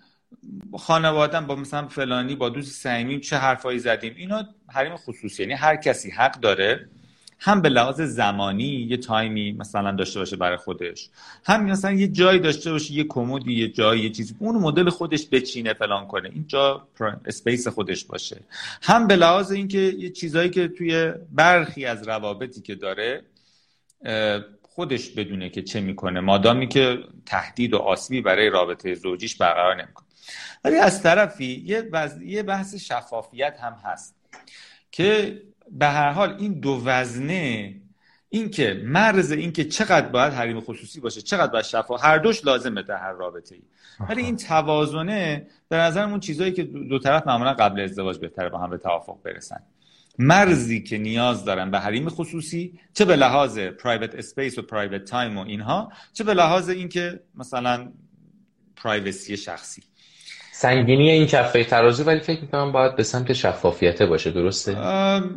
خانوادم با مثلا فلانی با دوست صمیمی چه حرفایی زدیم؟ اینا حریم خصوصی یعنی هر کسی حق داره هم به لحاظ زمانی یه تایمی مثلا داشته باشه برای خودش هم مثلا یه جایی داشته باشه یه کمدی یه جایی یه چیزی. اون مدل خودش بچینه فلان کنه. اینجا اسپیس خودش باشه. هم به لحاظ اینکه یه چیزایی که توی برخی از روابطی که داره خودش بدونه که چه می‌کنه. مادامی که تهدید و آسیبی برای رابطه زوجیش برقرار نمی‌کنه. ولی از طرفی یه, یه بحث شفافیت هم هست که به هر حال این دو وزنه این که مرز این که چقدر باید حریم خصوصی باشه چقدر باید شفاف هر دوش لازمه در هر رابطه ای ولی این توازنه به نظرمون چیزایی که دو طرف معمولا قبل ازدواج بهتره با هم به توافق برسن. مرزی که نیاز دارن به حریم خصوصی چه به لحاظ private space و private time و اینها چه به لحاظ اینکه مثلا privacy شخصی. سنگینی این کفه ترازو ولی فکر می‌کنم باید به سمت شفافیت باشه درسته؟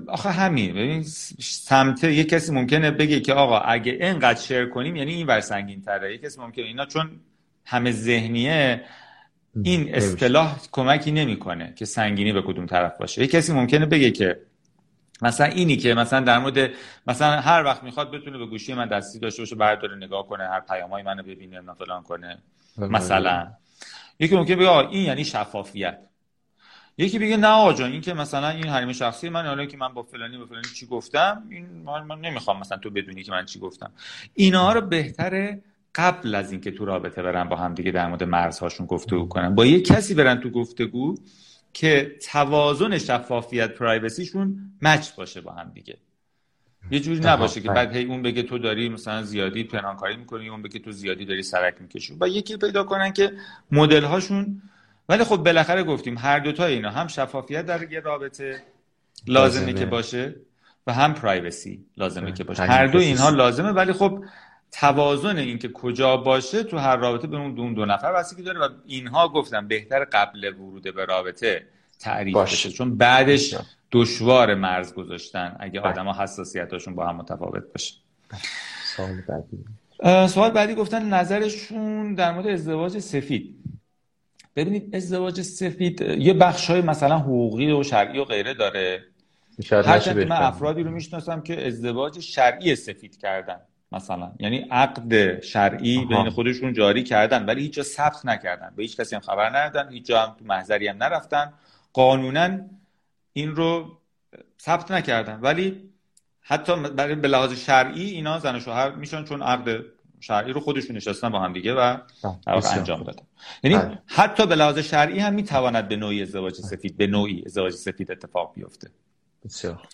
آخه همین. ببین سمت یه کسی ممکنه بگه که آقا اگه اینقدر share کنیم یعنی این ور سنگین تره یه کسی ممکنه اینا چون همه ذهنیه این اصطلاح کمکی نمی‌کنه که سنگینی به کدوم طرف باشه. یه کسی ممکنه بگه که مثلا اینی که مثلا در مورد مثلا هر وقت می‌خواد بتونه به گوشی من دستی داشته باشه برداره نگاه کنه هر پیامای منو ببینه نه فلان کنه مثلا. یکی ممکنه بگه این یعنی شفافیت. یکی بگه نه آقا جان این که مثلا این حریم شخصی من حالا که من با فلانی با فلانی چی گفتم این من, نمی‌خوام مثلا تو بدونی که من چی گفتم. اینا رو بهتره قبل از اینکه تو رابطه برن با هم دیگه در مورد مرزهاشون گفتگو کنن. با یه کسی برن تو گفتگو که توازن شفافیت پرایوسیشون مچ باشه با هم دیگه. یه جوری نباشه که بعد هی اون بگه تو داری مثلا زیادی پنهانکاری می‌کنی اون بگه تو زیادی داری سرک می‌کشی. و یکی پیدا کنن که مدل هاشون ولی خب بالاخره گفتیم هر دوتا اینا هم شفافیت در یه رابطه لازمه, که باشه و هم پرایوسی لازمه که باشه. هر دو اینها لازمه ولی خب توازن اینکه کجا باشه تو هر رابطه به اون دو, دو نفر بستگی داره و اینها گفتم بهتر قبل ورود به رابطه تعریف باشه. چون بعدش دشوار مرز گذاشتن اگه بله. آدما حساسیتاشون با هم متفاوت باشه. سوال بعدی. سوال بعدی گفتن نظرشون در مورد ازدواج سفید. ببینید ازدواج سفید یه بخش های مثلا حقوقی و شرعی و غیره داره. هرچند من افرادی رو می‌شناسم که ازدواج شرعی سفید کردن مثلا. یعنی عقد شرعی بین خودشون جاری کردن ولی هیچ جا ثبت نکردن. به هیچ کسی هم خبر ندادن هیچ جا هم تو محضری هم نرفتن. قانونا این رو ثبت نکردن. ولی حتی برای به لحاظ شرعی اینا زن و شوهر میشن چون عقد شرعی رو خودشون نشستن با هم دیگه و انجام دادن. یعنی بله. حتی به لحاظ شرعی هم می‌تواند به نوعی ازدواج سفید به نوعی ازدواج سفید اتفاق بیفته. بسیار.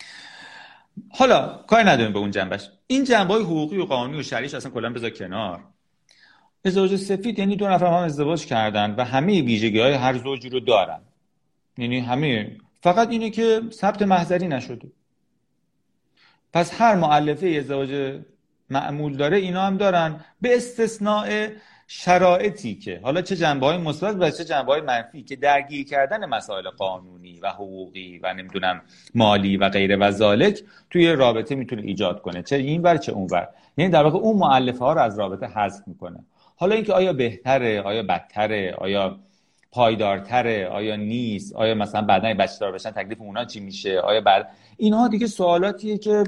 حالا کاری نداریم به اون جنبش. این جنبه های حقوقی و قانونی و شرعیش اصلا کلا بذار کنار. ازدواج سفید یعنی دو نفر هم ازدواج کردن و همه ویژگی های هر زوجی رو دارن. یعنی همه فقط اینه که ثبت محضری نشده. پس هر معلفه ازدواج معمول داره اینا هم دارن به استثناء شرایطی که حالا چه جنبه های مثبت و چه جنبه های منفی که درگیر کردن مسائل قانونی و حقوقی و نمی‌دونم مالی و غیره و ذالک توی رابطه می‌تونه ایجاد کنه. چه این ور چه اون ور. یعنی در واقع اون معلفه ها رو از رابطه حذف می‌کنه. حالا اینکه آیا بهتره آیا بدتره آیا پایدارتره آیا نیست؟ آیا مثلا بعدا بچه دار بشن تکلیف اونا چی میشه؟ آیا بعد اینها دیگه سوالاتیه که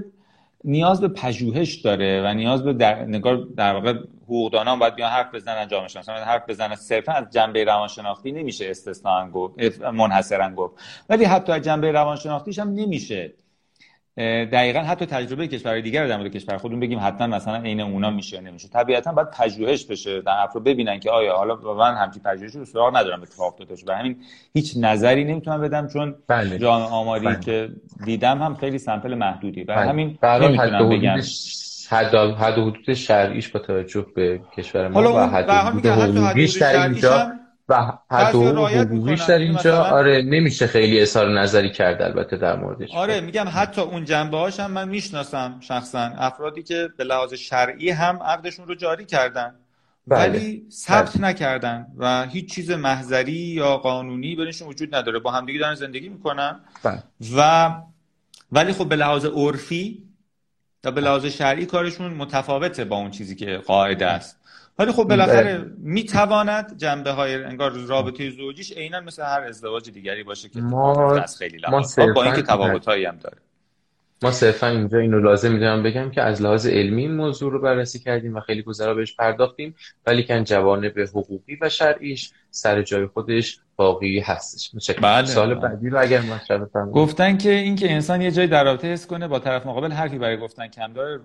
نیاز به پژوهش داره و نیاز به در نگار در واقع حقوقدانان باید بیان حرف بزنن جامعه شناسان حرف بزنن صرفا از جنبه روانشناختی نمیشه استثنا گفت منحصرا گفت. ولی حتی از جنبه روانشناختیش هم نمیشه. دقیقا حتی تجربه کشور دیگر در مورد کشور خودمون بگیم حتما مثلا عین اونا میشه یا نمیشه طبیعتا باید پژوهش بشه در افراد ببینن که آیا حالا من همچین پژوهشی رو سراغ ندارم اتفاق افتاده باشه همین هیچ نظری نمی‌تونم بدم چون بله. جامعه آماری بله. که دیدم هم خیلی سمپل محدودی و بله. همین نمی‌تونم بگم حد حد حدود شرعیش با توجه به کشور ما و حد حدود حقوقیش در اینجا و حد حقوقیش در اینجا آره نمیشه خیلی اظهار نظری کرد البته در موردش آره میگم حتی اون جنبه هم من می‌شناسم شخصا افرادی که به لحاظ شرعی هم عقدشون رو جاری کردن بله. ولی ثبت بله. نکردن و هیچ چیز محضری یا قانونی برایشون وجود نداره با همدیگه دارن زندگی می‌کنن بله. و ولی خب به لحاظ عرفی و به لحاظ شرعی کارشون متفاوته با اون چیزی که قاعده است ولی خب بالاخره می‌تواند جنبه های انگار رابطه زوجیش عینا مثل هر ازدواج دیگری باشه که ما خیلی ما با اینکه تفاوتایی هم داره. ما صرفا اینجا اینو لازم می‌دونم بگم که از لحاظ علمی این موضوع رو بررسی کردیم و خیلی گذرا بهش پرداختیم ولی کن جوانب حقوقی و شرعیش سر جای خودش باقی هستش. بله. سال بعدی رو اگر مطرح گفتن که اینکه انسان یه جای در رابطه حس کنه با طرف مقابل حرفی برای گفتن کم داره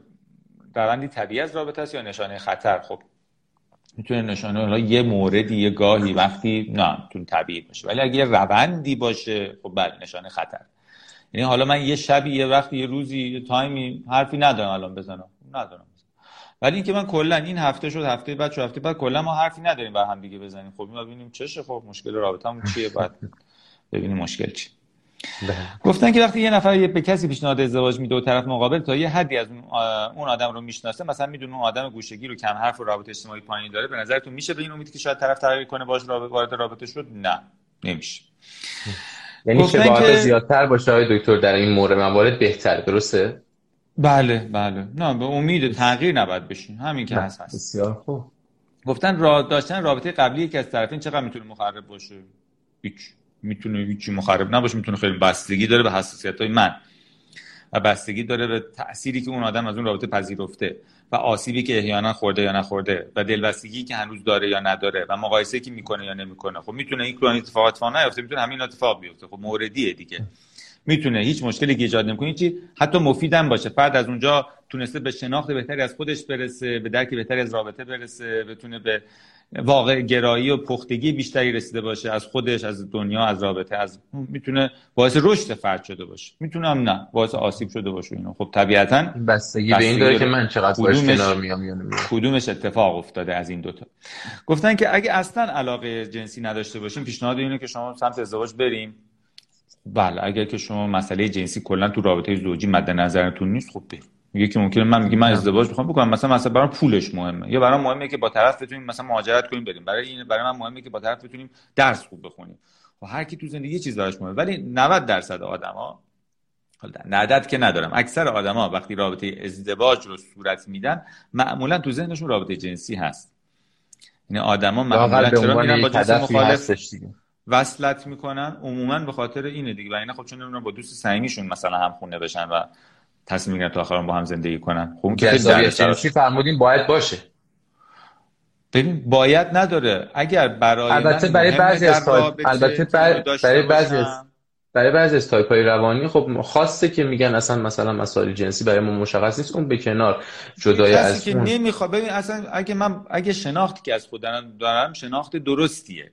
روندی طبیعی از رابطه است یا نشانه خطر؟ خب می‌تونه نشانه حالا یه موردی یه گاهی وقتی نه تو طبیعی باشه. ولی اگه یه روندی باشه خب بله نشانه خطر. یعنی حالا من یه شبی یه وقتی یه روزی یه تایمی حرفی ندارم الان بزنم. ندارم. ولی اینکه من کلا این هفته شد هفته بعد شد هفته بعد کلا ما حرفی نداریم بر هم دیگه بزنیم. خب ببینیم چشه خب مشکل رابطمون چیه بعد ببینیم مشکل چیه. گفتن که وقتی یه نفر به کسی پیشنهاد ازدواج میده و طرف مقابل تا یه حدی از اون آدم رو می‌شناسه مثلا می‌دونه اون آدم گوشگیر و کم حرف و رابطه اجتماعی پایین داره به نظرتون میشه به این امید که شاید طرف تغییر کنه باش رابطه وارد رابطه شد؟ نه. نمیشه. یعنی شباهت که... زیادتر باشه های دکتر در این مورد موارد بهتر درسته؟ بله بله. نه به امید تغییر نباید بشین. همین که هست هست. بسیار خوب. گفتن را داشتن رابطه قبلی یکی از طرفین چقدر می‌تونه مخرب باشه؟ هیچ. می‌تونه هیچی مخرب نباشه می‌تونه خیلی بستگی داره به حساسیت های من. و بستگی داره به تأثیری که اون آدم از اون رابطه پذیرفته و آسیبی که احیانا خورده یا نخورده و دلبستگی که هنوز داره یا نداره و مقایسه که می‌کنه یا نمی‌کنه. خب می‌تونه این کلون اتفاقات اتفاق نیفته می‌تونه همین اتفاق بیفته. خب موردیه دیگه. می‌تونه هیچ مشکلی که ایجاد نمی‌کنه چی حتی مفیدم باشه. فرد از اونجا تونسته به شناخت بهتری از خودش برسه به درک بهتری از رابطه برسه بتونه به واقع گرایی و پختگی بیشتری رسیده باشه از خودش از دنیا از رابطه از می‌تونه باعث رشد فرد شده باشه. می‌تونه هم نه باعث آسیب شده باشه اینو. خب طبیعتا بستگی به این داره که من چقدر باش کنار میام یا کدومش اتفاق افتاده از این دوتا. گفتن که اگه اصلا علاقه جنسی نداشته باشیم پیشنهاد اینه که شما سمت ازدواج بریم. بله اگر که شما مسئله جنسی کلا تو رابطه زوجی مد نظرتون نیست خب بریم. میگه که ممکنه من میگم من ازدواج می‌خوام بکنم مثلا مثلا برام پولش مهمه. یا برام مهمه که با طرف بتونیم مثلا مهاجرت کنیم بریم. برای این برای من مهمه که با طرف بتونیم درس خوب بخونیم. و خب هر کی تو زندگی یه چیز براش مهمه. ولی 90 درصد آدما حالا عدد که ندارم. اکثر آدما وقتی رابطه ازدواج رو صورت میدن معمولا تو ذهنشون رابطه جنسی هست. یعنی آدما معمولا چرا میرن با جنس مخالف؟ وصلت می‌کنن عموما به خاطر اینه دیگه. و اینا خب چون نمی‌دونم با دوست صمیمیشون مثلا هم خونه بشن و تصمیم می‌گیرن تا آخر با هم زندگی کنن. خب که خیلی فرمودین؟ باید باشه. ببین باید نداره. اگر برای البته برای بعضی از البته برای بعضی از برای بعضی از تایپ های روانی خب خواسته که میگن اصلا مثلا مسائل جنسی برای ما مشخص نیست اون به کنار جدای از که نمی‌خواد ببین اصلا اگه من اگه شناختی که از خودم دارم شناخت درستیه.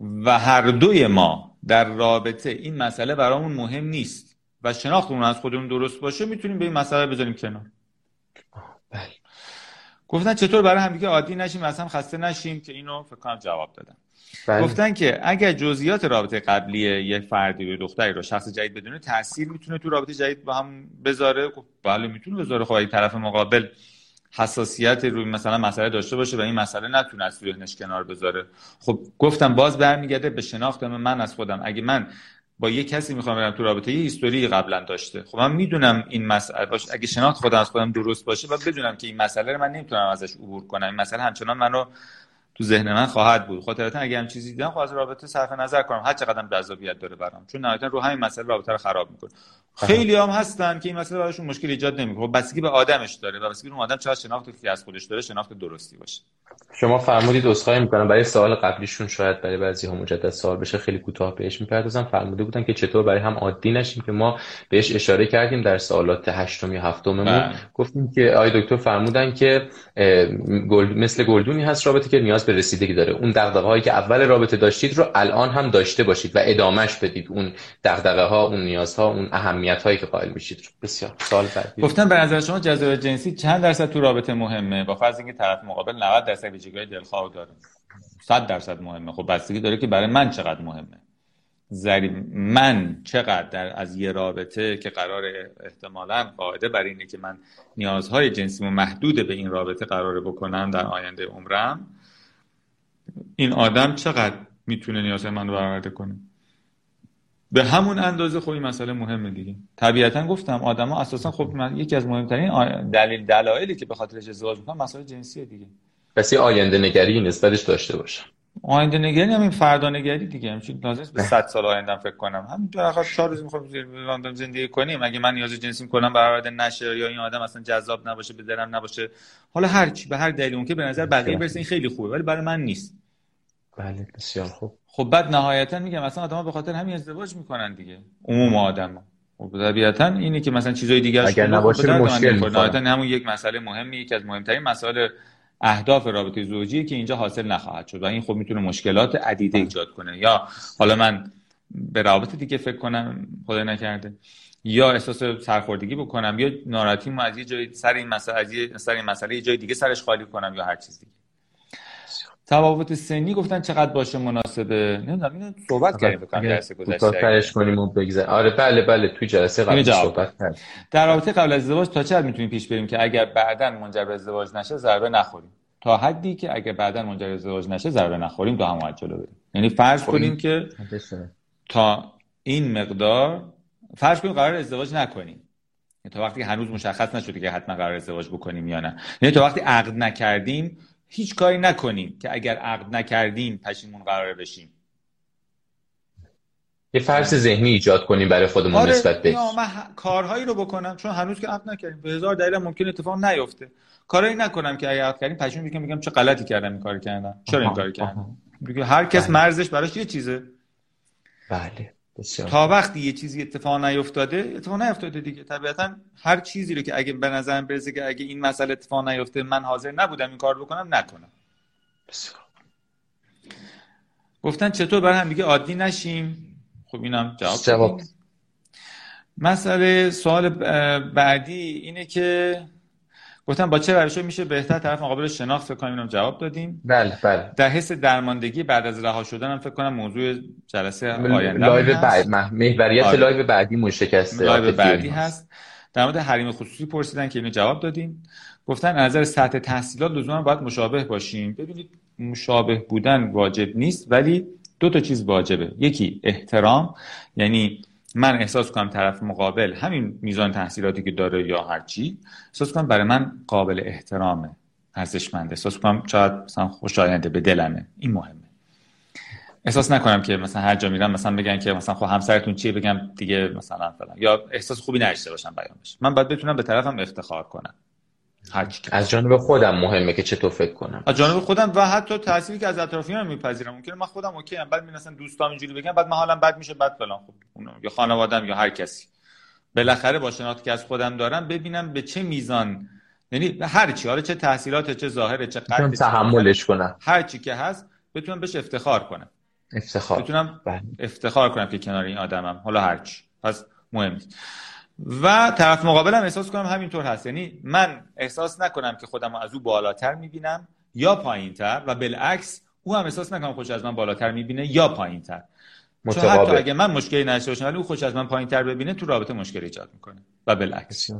و هر دوی ما در رابطه این مسئله برامون مهم نیست و شناختمون از خودمون درست باشه می‌تونیم به این مسئله بذاریم کنار. بله. گفتن چطور برای همدیگه عادی نشیم اصلا خسته نشیم که اینو فکر کنم جواب دادن. بله. گفتن که اگر جزئیات رابطه قبلی یه فردی و دختری رو شخص جدید بدونه تاثیر می‌تونه تو رابطه جدید با هم بذاره. بله می‌تونه بذاره. خب طرف مقابل حساسیت روی مثلا مسئله داشته باشه و این مسئله نتونه از ذهنش کنار بذاره. خب گفتم باز برمیگرده به شناخت من از خودم. اگه من با یه کسی می‌خوام برم تو رابطه یه هیستوری قبلا داشته. خب من می‌دونم این مسئله باشه اگه شناخت خودم از خودم درست باشه و بدونم که این مسئله رو من نمی‌تونم ازش عبور کنم. این مسئله همچنان منو تو ذهن من خواهد بود. خاطرتا اگه هم چیزی دیدم خب از رابطه صرف نظر کنم. هر چقدر جذابیت داره برام. چون نهایتا رو همین مسئله رابطه رو خراب می‌کنه. خیلی هم هستن که این مسئله براشون مشکل ایجاد نمی‌کنه. خب بستگی به آدمش داره و بستگی به آدم چقدر شناخت از خودش داره شناخت درستی باشه. شما فرمودید عذرخواهی می‌کنم. برای سوال قبلیشون شاید برای بعضی ها مجدد سوال بشه. خیلی کوتاه بهش می‌پردازم. فرموده بودن که چطور برای هم عادی نشیم که ما بهش اشاره کردیم در سوالات هشتم یا هفتممون. بله. گفتیم که آقای دکتر فرمودن که مثل گلدونی هست رابطه که نیاز به رسیدگی داره. اون دغدغه هایی که اول رابطه داشتید رو الان هم داشته باشید و ادامش بدید. اون دغدغه ها اون نیازها اون اهمیت هایی که قائل میشید بسیار. سال بعدی. گفتم به نظر شما جذابیت جنسی چند درصد تو رابطه مهمه؟ با فرض اینکه طرف مقابل 90 درصد ویژگی‌های دلخواه داره. 100 درصد مهمه. خب بستگی داره که برای من چقدر مهمه. زری من چقدر در از یه رابطه که قرار احتمالا قاعده بر اینه که من نیازهای جنسیمو محدود به این رابطه قراره بکنم در آینده عمرم این آدم چقدر می‌تونه نیازهای من رو برآورده کنه؟ به همون اندازه خب این مسئله مهمه دیگه. طبیعتا گفتم آدما اساسا خب من یکی از مهمترین دلیل دلایلی که به خاطرش ازدواج می‌کنن مسئله جنسیه دیگه. پس یه آینده نگری نسبتش داشته باشم آینده نگری همین فردا نگری دیگه. همین لازم به 100 سال آینده فکر کنم. همین تو آخر 4 روز می‌خوام لندن زندگی کنیم اگه من نیاز جنسی کنم برآورده نشه یا این آدم اصلا جذاب نباشه به دلم نباشه حالا هر چی به هر دلیلی اون که به نظر بقیه برسه این خیلی خوبه ولی برای من نیست. بله بسیار خوب. خب بعد نهایتا میگم اصلا آدما به خاطر همین ازدواج می‌کنن دیگه. عموم آدما خب طبیعتا اینی که مثلا چیزای دیگه اگر نباشه مشکل نهایتا همون یک مسئله مهمی یکی از مهمترین مسائل اهداف رابطه زوجی که اینجا حاصل نخواهد شد و این خب می‌تونه مشکلات عدیده ایجاد کنه. یا حالا من به رابطه دیگه فکر کنم خدای نکرده. یا احساس سرخوردگی بکنم یا ناراحتی از یه جای سر این مسئله از یه سر این مسئله یه جای دیگه سرش خالی کنم یا هر چیز دیگه. تفاوت سنی گفتن چقدر باشه مناسبه. نمی‌دونم اینو صحبت کردیم بکنم جلسه گذشته کنیم و بگذار آره بله بله توی جلسه قبل صحبت کردیم. در رابطه قبل از ازدواج تا چقدر می‌تونیم پیش بریم که اگر بعدا منجر به ازدواج نشه ضربه نخوریم. تا حدی که اگر بعدا منجر به ازدواج نشه ضربه نخوریم تا هم جلو بریم. یعنی فرض خب کنیم که تا این مقدار فرض کنیم قرار ازدواج نکنیم. یعنی تا وقتی هنوز مشخص نشده که حتما قرار ازدواج بکنیم یا نه. یعنی تا وقتی عقد نکردیم هیچ کاری نکنیم که اگر عقد نکردیم پشیمون قرار بشیم یه فرض ذهنی ایجاد کنیم برای خودمون آره نسبت به من کارهایی رو بکنم چون هنوز که عقد نکردیم. به هزار دلیل ممکن اتفاق نیفته. کارایی نکنم که اگر عقد کردیم پشیمون بگم میگم چه غلطی کردم این کار کردم. چرا این کار کردم؟ هر کس بله. مرزش براش یه چیزه. بله. تا وقتی یه چیزی اتفاق نیفتاده اتفاق نیفتاده دیگه. طبیعتا هر چیزی رو که اگه به نظرم برسه که اگه این مسئله اتفاق نیفته من حاضر نبودم این کار بکنم نکنم. بسیار. گفتن چطور برای هم دیگه عادی نشیم؟ خب اینم جواب, جواب. مسئله سوال بعدی اینه که گفتم با چه روشی میشه بهتر طرف مقابل شناخت فکر کنم اینم جواب دادیم. بله بله. در حس درماندگی بعد از رها شدن هم فکر کنم موضوع جلسه آینده live بعد محوریت آره. live بعدی مشکسته live بعدی هست. در مورد حریم خصوصی پرسیدن که اینو جواب دادیم. گفتن از نظر سطح تحصیلات لزوما باید مشابه باشیم. ببینید مشابه بودن واجب نیست ولی دو تا چیز واجبه. یکی احترام یعنی من احساس کنم طرف مقابل همین میزان تحصیلاتی که داره یا هر چی احساس کنم برای من قابل احترامه ارزشمنده. احساس کنم شاید مثلا خوشاینده به دلمه. این مهمه. احساس نکنم که مثلا هر جا میرم مثلا بگن که مثلا خب همسرتون چیه؟ بگم دیگه مثلا فلان. یا احساس خوبی نداشته باشم بیان بشه. من باید بتونم به طرفم افتخار کنم. از جانب خودم مهمه که چطور فکر کنم. از جانب خودم و حتی تأثیری که از اطرافیانم میپذیرم. ممکنه من خودم اوکی ام. بعد می مثلا دوستام اینجوری بگم بعد من حالم بد میشه بعد فلان. خب یا خانوادم یا هر کسی. بالاخره با شناختی که از خودم دارم ببینم به چه میزان یعنی هر چی حالا چه تحصیلات چه ظاهر چه قد تحملش کنم. هر چی که هست بتونم بهش افتخار کنم. افتخار. بتونم بله. افتخار کنم که کنار این آدمم. حالا هر چی. پس مهم و طرف مقابلم احساس کنم همینطور هست. یعنی من احساس نکنم که خودم از او بالاتر می‌بینم یا پایینتر و بالعکس او هم احساس نکنم خوش از من بالاتر می‌بینه یا پایینتر. چون حتی اگه من مشکلی نشه باشم ولی او خوش از من پایینتر ببینه تو رابطه مشکل ایجاد می‌کنه و بالعکس.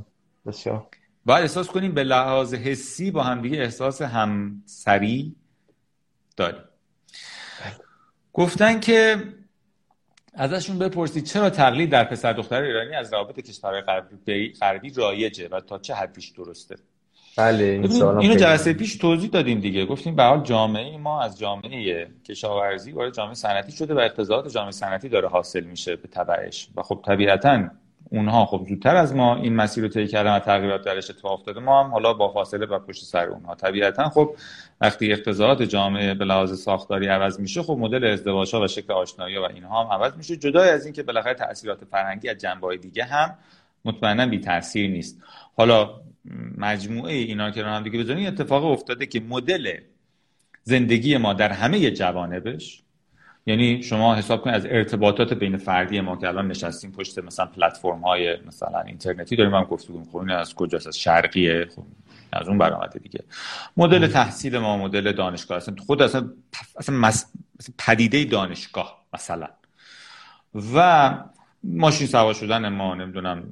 بسیار. باید احساس کنیم به لحاظ حسی با هم دیگه احساس همسری داریم. گفتن که ازشون بپرسید چرا تقلید در پسر دختر ایرانی از روابط کشورهای غربی رایجه و تا چه حدیش درسته؟ بله این اینو جلسه پیش توضیح دادیم دیگه. گفتیم به حال جامعه ما از جامعه کشاورزی وارد جامعه صنعتی شده و اقتضاعات جامعه صنعتی داره حاصل میشه به تبعش. و خب طبیعتا اونها خب زودتر از ما این مسیر رو طی کردن و تغییرات درش اتفاق افتاده ما هم حالا با فاصله و پشت سر اونها. طبیعتا خب وقتی اقتضاعات جامعه به لحاظ ساختاری عوض میشه خب مدل ازدواج ها و شکل آشنایی و اینها هم عوض میشه جدای از اینکه بالاخره تاثیرات فرهنگی از جنبه دیگه هم مطمئنا بی تاثیر نیست. حالا مجموعه اینا که رو هم دیگه بزنید اتفاق افتاده که مدل زندگی ما در همه جوانبش یعنی شما حساب کنید از ارتباطات بین فردی ما که الان نشستیم پشت مثلا پلتفرم های مثلا اینترنتی داریم هم گفتگو این از کجاست؟ از شرقیه. خب از اون برآمده دیگه. مدل تحصیل ما مدل دانشگاه. اصلا خود اصلا اصلا پدیده دانشگاه مثلا. و ماشین سوار شدن ما نمی‌دونم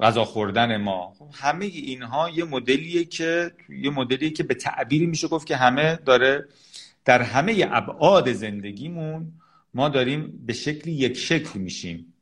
غذا خوردن ما. خب همه اینها یه مدلیه که یه مدلیه که به تعبیری میشه گفت که همه داره در همه ابعاد زندگیمون ما داریم به شکلی یک شکل میشیم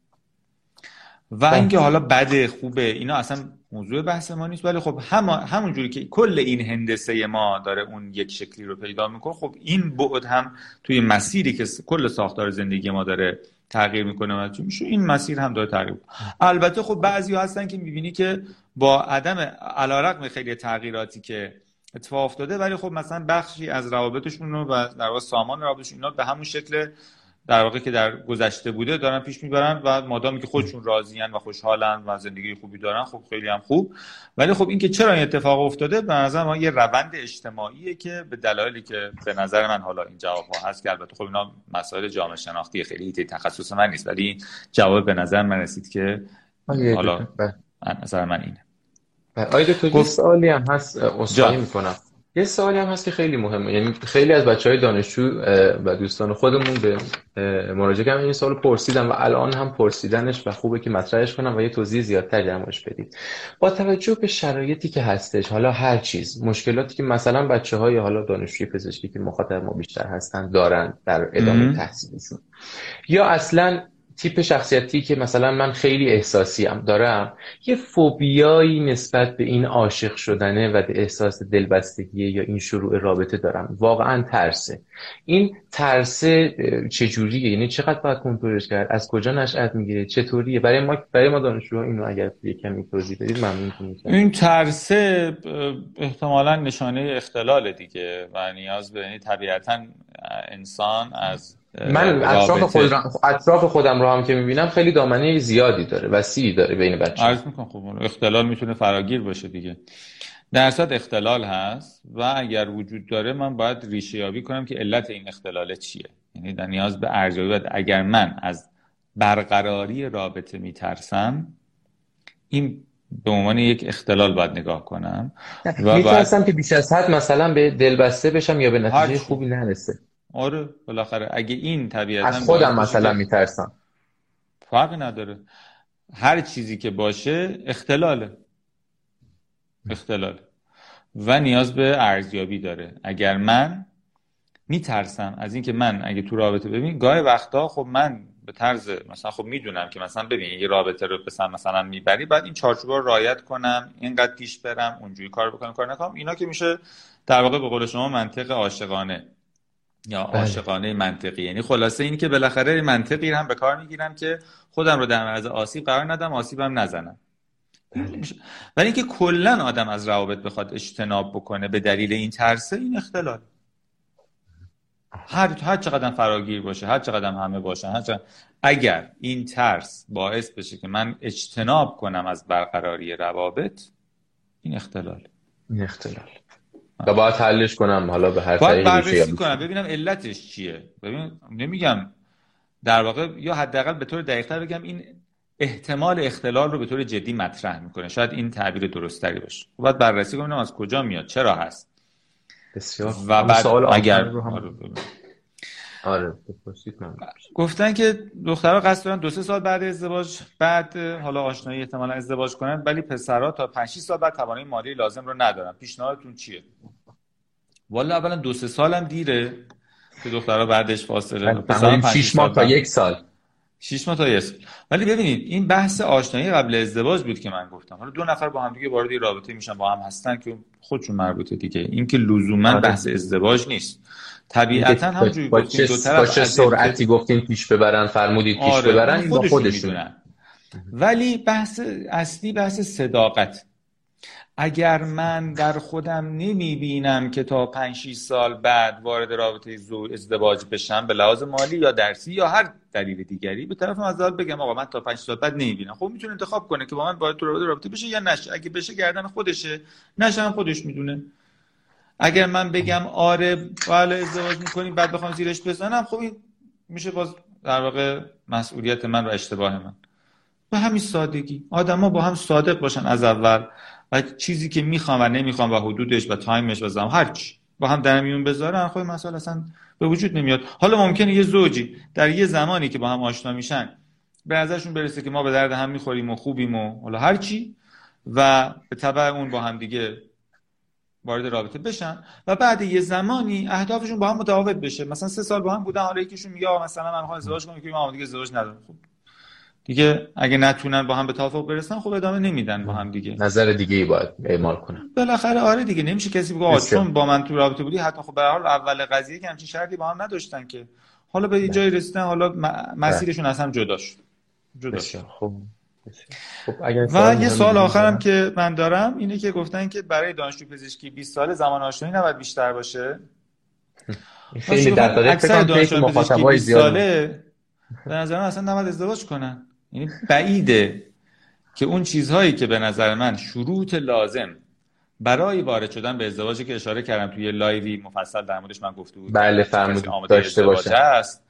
و بله. اینکه حالا بده خوبه اینا اصلا موضوع بحث ما نیست ولی خب هم همون جوری که کل این هندسه ما داره اون یک شکلی رو پیدا می‌کنه خب این بعد هم توی مسیری که کل ساختار زندگی ما داره تغییر می‌کنه و میشه این مسیر هم داره تغییر البته خب بعضی هستن که می‌بینی که با عدم علیرغم خیلی تغییراتی که اتفاق افتاده ولی خب مثلا بخشی از روابطشون رو و در واقع سامان روابطشون اینا به همون شکل در واقع که در گذشته بوده دارن پیش می‌برن و مادامی که خودشون راضیان و خوشحالن و زندگی خوبی دارن خب خیلی هم خوب. ولی خب اینکه چرا این اتفاق افتاده به نظر من یه روند اجتماعیه که به دلایلی که به نظر من حالا این جواب ها هست که البته خب اینا مسائل جامعه شناختی خیلی تخصص من نیست ولی جواب به نظر من رسید که حالا نظر من اینه. آیده تو سوالی هم هست اصلاحی می‌کنم. یه سوالی هم هست که خیلی مهمه. یعنی خیلی از بچه های دانشجو و دوستان خودمون به مراجعه کردن این سوال پرسیدن و الان هم پرسیدنش و خوبه که مطرحش کنم و یه توضیح زیادتر جمعش بدید با توجه به شرایطی که هستش حالا هر چیز مشکلاتی که مثلا بچه های حالا دانشجوی پزشکی که مخاطب ما بیشتر هستن دارن در ادامه تحصیلشون. یا اصلا تیپ شخصیتی که مثلا من خیلی احساسی هم دارم یه فوبیایی نسبت به این عاشق شدنه و به احساس دلبستگی یا این شروع رابطه دارم. واقعا ترسه. این ترسه چجوریه؟ یعنی چقدر باید کنترلش کرد؟ از کجا نشأت می‌گیره؟ چطوریه؟ برای ما برای ما دانشجوها اینو اگر یه کمی توضیح بدید ممنون این ترسه احتمالا نشانه اختلال دیگه و نیاز به یعنی طبیعتا انسان از من اطراف, خود اطراف خودم رو هم که می‌بینم خیلی دامنه زیادی داره وسیعی داره بین بچه عرض می‌کنم خب اختلال می‌تونه فراگیر باشه دیگه. در اختلال هست و اگر وجود داره من باید ریشه یابی کنم که علت این اختلال چیه. یعنی در نیاز به ارزیابی باید اگر من از برقراری رابطه میترسم این به عنوان یک اختلال باید نگاه کنم و میترسم که بیش از حد مثلا به دلبسته بشم یا به نتیجه خوبی نرسه. آره بالاخره اگه این طبیعتا از خودم مثلا میترسم. فرقی نداره. هر چیزی که باشه اختلاله. اختلال و نیاز به ارزیابی داره. اگر من میترسم از اینکه من اگه تو رابطه ببین گاهی وقتا خب من به طرز مثلا خب می‌دونم که مثلا ببین یه رابطه رو مثلا مثلا می‌بری بعد این چارچوب رو رعایت کنم اینقدر پیش برم اونجوری کار بکنم کار نکنم. اینا که میشه در واقع به قول شما منطق عاشقانه. یا بله. عاشقانه منطقی. یعنی خلاصه این که بالاخره منطقی هم به کار می‌گیرم که خودم رو در معرض آسیب قرار ندم آسیبم نزنم. بله. ولی اینکه کلا آدم از روابط بخواد اجتناب بکنه به دلیل این ترسه این اختلال. هر هر چقدر فراگیر باشه هر چقدر همه باشن هر چقدر... اگر این ترس باعث بشه که من اجتناب کنم از برقراری روابط این اختلال. این اختلال. و باید حلش کنم حالا به هر باید بررسی کنم. ببینم علتش چیه. ببین نمیگم در واقع یا حداقل به طور دقیقتر بگم این احتمال اختلال رو به طور جدی مطرح می‌کنه. شاید این تعبیر درستری باشه. باید بررسی کنم از کجا میاد چرا هست. بسیار. و بعد سوال اگر رو هم... آره, آره، گفتن که دخترها قصد دارن دو سه سال بعد ازدواج بعد حالا آشنایی احتمالا ازدواج کنن ولی پسرها تا 5 6 سال بعد توانایی مالی لازم رو ندارن. پیشنهادتون چیه؟ والا اولا دو سه سالم دیره که دخترها بعدش فاصله پسرها 6 ماه تا یک سال. شش ماه تا یه ولی ببینید این بحث آشنایی قبل ازدواج بود که من گفتم. حالا دو نفر با هم دیگه وارد رابطه میشن با هم هستن که خودشون مربوطه دیگه. این که لزوما آره. بحث ازدواج نیست. طبیعتا همونجوری گفتیم دو طرف با چه سرعتی گفتیم پیش ببرن فرمودید پیش آره ببرن با خودشون ولی بحث اصلی بحث صداقت. اگر من در خودم نمی بینم که تا 5 6 سال بعد وارد رابطه زو ازدواج بشم به لحاظ مالی یا درسی یا هر دلیل دیگری به طرف از بگم آقا من تا 5 سال بعد نمی بینم خب می‌تونه انتخاب کنه که با من تو رابطه رابطه بشه یا نشه. اگه بشه گردن خودشه نشه هم خودش می‌دونه. اگر من بگم آره بله ازدواج می‌کنیم بعد بخوام زیرش بزنم. خب این میشه باز در واقع مسئولیت من و اشتباه من. به همین سادگی. آدما با هم صادق باشن از اول. و چیزی که می‌خوام و نمی‌خوام و حدودش و تایمش و زمان هر چی. با هم در میون بذارن خب مسئله اصلا به وجود نمیاد. حالا ممکنه یه زوجی در یه زمانی که با هم آشنا میشن به ازشون برسه که ما به درد هم می‌خوریم و خوبیم و حالا هر چی و به تبع اون با هم دیگه وارد رابطه بشن و بعد یه زمانی اهدافشون با هم متفاوت بشه. مثلا سه سال با هم بودن حالا یکیشون میگه مثلا من می‌خوام ازدواج کنم که ما دیگه ازدواج ندارم. خب دیگه اگه نتونن با هم به توافق برسن خب ادامه نمیدن با هم دیگه. نظر دیگه ای باید اعمال کنن. بالاخره آره دیگه نمیشه کسی بگه چون با من تو رابطه بودی حتی خب به حال اول قضیه که همچین شرطی با هم نداشتن که. حالا به یه جایی رسیدن حالا مسیرشون از هم جدا شد. جدا شد. خب خب و یه سوال آخرم که من دارم اینه که گفتن که برای دانشجو پزشکی 20 سال زمان آشنایی نباید بیشتر باشه. خیلی دقیقه اکثر دانشجو پزشکی 20 ساله به نظر من اصلا نباید ازدواج کنن. یعنی بعیده که اون چیزهایی که به نظر من شروط لازم برای وارد شدن به ازدواجی که اشاره کردم توی live ی مفصل در موردش من گفته بود بله فرمودید. داشته باشه است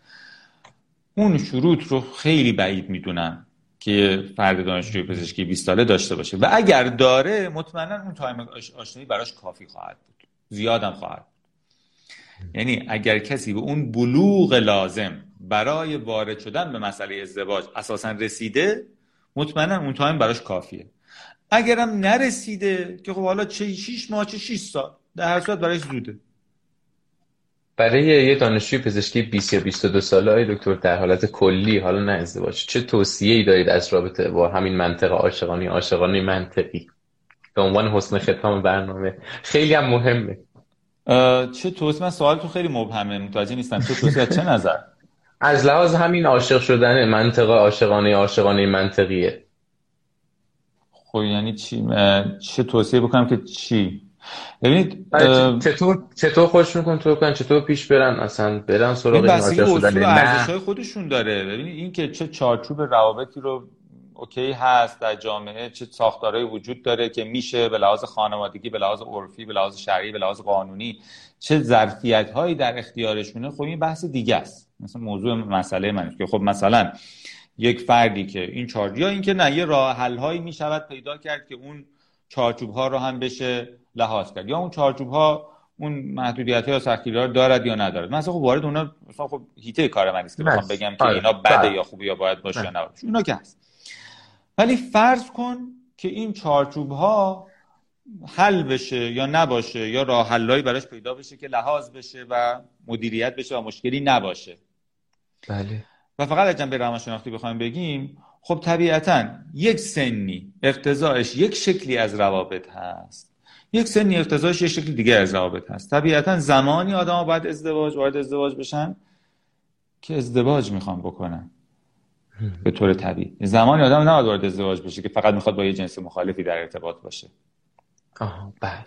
اون شروط رو خیلی بعید می‌دونم که فرد دانشجوی پزشکی 20 ساله داشته باشه. و اگر داره مطمئنا اون time آشنایی براش کافی خواهد بود. زیادم خواهد بود. یعنی اگر کسی به اون بلوغ لازم برای وارد شدن به مسئله ازدواج اساسا رسیده مطمئنا اون تایم براش کافیه. اگرم نرسیده که خب حالا چه 6 ماه چه 6 سال در هر صورت براش زوده. برای یه دانشجوی پزشکی 20 یا 22 ساله های دکتر در حالت کلی حالا نه ازدواج چه توصیه ای دارید از رابطه با همین منطقه عاشقانه عاشقانه منطقی؟ به عنوان حسن ختام برنامه. خیلی هم مهمه. چه توصیه؟ من سوال تو خیلی مبهمه متوجه نیستم. چه توصیه؟ چه نظر؟ از لحاظ همین عاشق شدن منطقه عاشقانه عاشقانه منطقیه. خب یعنی چی؟ چه توصیه بکنم که چی؟ ببینید چطور چطور خوش میکن تو کن چطور پیش برن؟ اصلا برن سراغ این عاشق شدن. خودشون داره. ببینید این که چه چارچوب روابطی رو اوکی هست در جامعه چه ساختارهایی وجود داره که میشه به لحاظ خانوادگی به لحاظ عرفی به لحاظ شرعی به لحاظ قانونی چه ظرفیت هایی در اختیارشونه خب این بحث دیگه است. مثلا موضوع مسئله من که خب مثلا یک فردی که این چارچوب یا اینکه نه یه راه حل هایی می شود پیدا کرد که اون چارچوب ها رو هم بشه لحاظ کرد. یا اون چارچوب ها اون محدودیت یا سختگیری ها دارد یا ندارد. مثلا خب وارد اونا مثلا خب هیته کار من است که بخوام بگم که اینا بده بله. یا خوبه یا باید باشه یا نباشه. اونا که هست. ولی فرض کن که این چارچوب ها حل بشه یا نباشه یا راه حلایی براش پیدا بشه که لحاظ بشه و مدیریت بشه و مشکلی نباشه. بله. و فقط از جنبه روانشناختی بخوایم بگیم خب طبیعتا یک سنی اقتضاعش یک شکلی از روابط هست. یک سنی اقتضاعش یک شکل دیگه از روابط هست. طبیعتا زمانی آدم باید ازدواج وارد ازدواج بشن که ازدواج می‌خوان بکنن. به طور طبیعی. زمانی آدم نباید وارد ازدواج بشه که فقط می‌خواد با یه جنس مخالفی در ارتباط باشه. آه بله.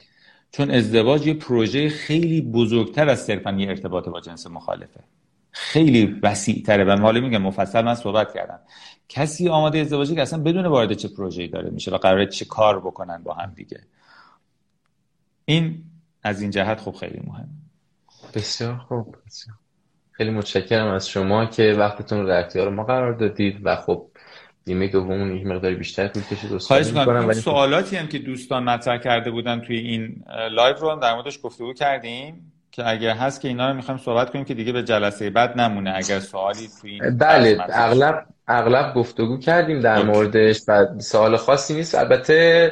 چون ازدواج یه پروژه خیلی بزرگتر از صرفا یه ارتباط با جنس مخالفه. خیلی وسیع تره و حالا میگم مفصل من صحبت کردم. کسی آماده ازدواجی که اصلا بدون وارد چه پروژه‌ای داره میشه و قراره چه کار بکنن با هم دیگه. این از این جهت خب خیلی مهم. بسیار خوب بسیار. خیلی متشکرم از شما که وقتتون رو در اختیار ما قرار دادید و خب نیمه دوم یک مقدار بیشتر طول کشید. خواهش می‌کنم. ولی سوالاتی هم که دوستان مطرح کرده بودن توی این live رو در موردش گفتگو کردیم. که اگر هست که اینا رو می‌خوایم صحبت کنیم که دیگه به جلسه بعد نمونه. اگر سوالی توی این بله اغلب اغلب گفتگو کردیم در موردش و سوال خاصی نیست. البته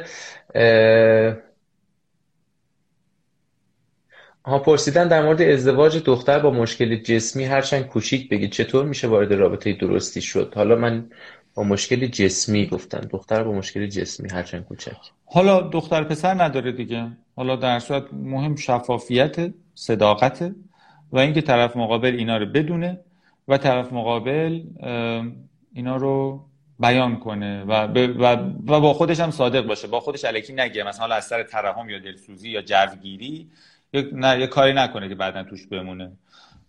ها پرسیدن در مورد ازدواج دختر با مشکل جسمی هرچند کوچیک بگید چطور میشه وارد رابطه درستی شد؟ حالا من با مشکل جسمی گفتن. دختر با مشکل جسمی هرچند کوچک. حالا دختر پسر نداره دیگه. حالا در صورت مهم شفافیت صداقت و اینکه طرف مقابل اینا رو بدونه و طرف مقابل اینا رو بیان کنه و, و, و با خودش هم صادق باشه. با خودش علکی نگه. مثلا از سر ترحم یا دلسوزی یا جوگیری یه کاری نکنه که بعدا توش بمونه.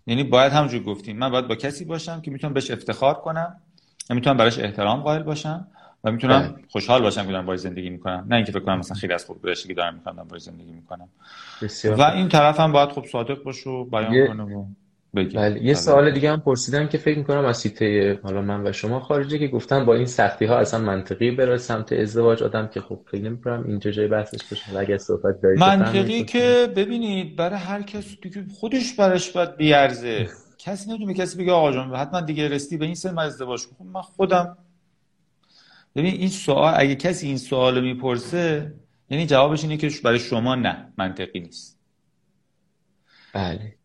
یعنی باید همونجور گفتیم. من باید با کسی باشم که می‌تونم بهش افتخار کنم. و می‌تونم براش احترام قائل باشم و می‌تونم بله. خوشحال باشم که دارم باید زندگی می‌کنم. نه اینکه فکر کنم مثلا خیلی از خوب که دارم می‌کنم باید زندگی می‌کنم. و این طرف هم باید خب صادق باشه و بیان کنه و بله. یه سوال دیگه هم پرسیدم که فکر می‌کنم از سیته حالا من و شما خارجه که گفتن با این سختی ها اصلا منطقی بره سمت ازدواج. آدم که خب فکر نمی‌کنم اینجا جای بحثش باشه اگه صحبت دارید منطقی که ببینید برای هر کس دیگه خودش براش باید بیارزه. (laughs) کسی نمی‌تونه کسی بگه آقا جان حتما دیگه رسیدی به این سن من ازدواج کنم من خودم ببین این سوال اگه کسی این سوال می‌پرسه یعنی جوابش اینه که برای شما نه منطقی نیست. بله.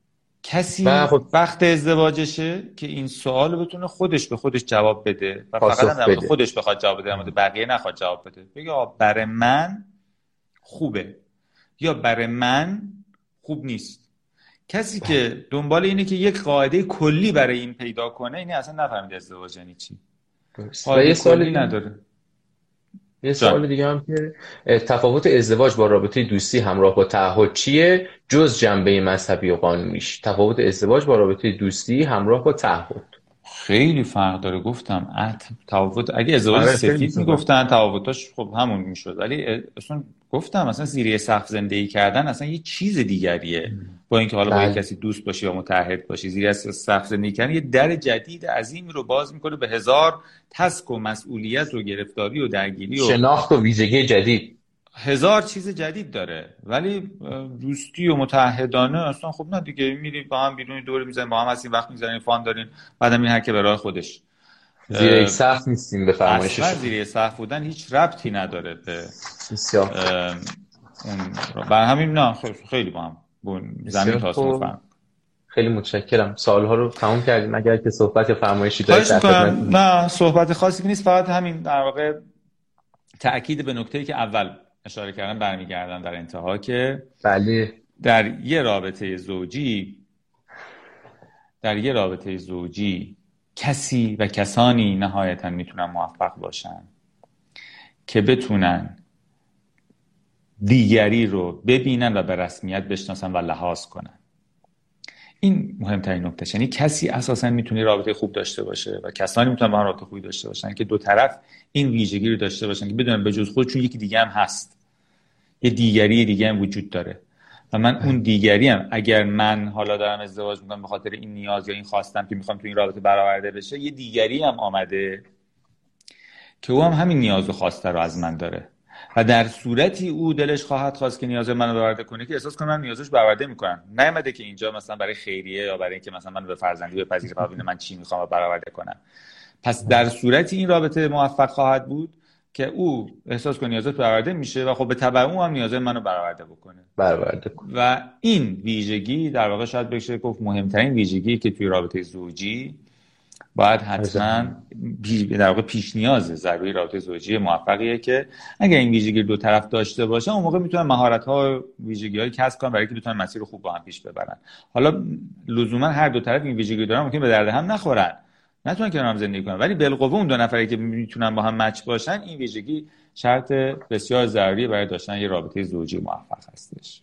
کسی خب... وقت ازدواجشه که این سوال بتونه خودش به خودش جواب بده و فقط هم خودش بخواد جواب بده در بقیه نخواد جواب بده. بگه برای من خوبه یا برای من خوب نیست. کسی بله. که دنبال اینه که یک قاعده کلی برای این پیدا کنه اینه اصلا نفهمید ازدواج یعنی چی. یه سوالی نداره. یه سوال دیگه هم که تفاوت ازدواج با رابطه دوستی همراه با تعهد چیه؟ جز جنبه مذهبی و قانونیش. تفاوت ازدواج با رابطه دوستی همراه با تعهد. خیلی فرق داره. گفتم تفاوت. اگه ازدواج آره، سفید می‌گفتن تفاوتاش خب همون می‌شد. ولی اصلا گفتم اصلا زیر سقف زندگی کردن اصلا یه چیز دیگریه. با اینکه حالا با بله. کسی دوست باشی یا متحد باشی زیر سقف زندگی کردن یه در جدید عظیمی رو باز می‌کنه به هزار تسک و مسئولیت و گرفتاری و درگیری و شناخت و ویژگی جدید. هزار چیز جدید داره ولی دوستی و متحدانه اصلا خب نه دیگه میریم با هم بیرون دور می‌زنیم با هم هستیم وقت می‌زنیم فان داریم بعدم این هر که به راه خودش زیر سخت نیستیم به فرمایشش. زیر سخت بودن هیچ ربطی نداره به بسیار. اون بر همین نه خیلی با هم زمین خیلی متشکرم. سالها رو تموم کردیم. اگر که صحبت یا فرمایشی دارید نه صحبت خاصی نیست فقط همین در واقع تأکید به نکته که اول اشاره کردم برمیگردم در انتها که بله. در یه رابطه زوجی در یه رابطه زوجی کسی و کسانی نهایتا می‌تونن موفق باشن که بتونن دیگری رو ببینن و به رسمیت بشناسن و لحاظ کنن. این مهمترین نکته یعنی کسی اساسا می‌تونه رابطه خوب داشته باشه و کسانی می‌تونن با هم رابطه خوبی داشته باشن که دو طرف این ویژگی رو داشته باشن که بدونن به جز خودشون یکی دیگه هم هست. یه دیگری دیگه هم وجود داره. و من اون دیگری هم اگر من حالا دارم ازدواج می‌کنم به خاطر این نیاز یا این خواستم که می‌خوام تو این رابطه برآورده بشه یه دیگری هم آمده که او هم همین نیاز و خواسته رو از من داره. و در صورتی او دلش خواهد خواست که نیاز منو برآورده کنه که احساس کنم من نیازش برآورده می‌کنم. نیومده که اینجا مثلا برای خیریه یا برای اینکه مثلا من به فرزندی بپذیره و من چی می‌خوام برآورده کنم. پس در صورتی این رابطه موفق خواهد بود که او احساس کنه نیازت برآورده میشه و خب به تبع او هم نیازه منو برآورده بکنه. برآورده و این ویژگی در واقع شاید بشه گفت مهمترین ویژگی که توی رابطه زوجی باید حتما در واقع پیش نیاز ضروری رابطه زوجی موفقیه که اگر این ویژگی دو طرف داشته باشه اون موقع می‌تونن مهارت ها و ویژگی های کسب کنن برای که بتونن مسیر خوب با هم پیش ببرن. حالا لزوما هر دو طرف این ویژگی دارن ممکن به درد هم نخورن. نتونن کنار هم زندگی کنن. ولی بالقوه اون دو نفری که می‌تونن با هم مچ باشن این ویژگی شرط بسیار ضروری برای داشتن یه رابطه زوجی موفق هستش.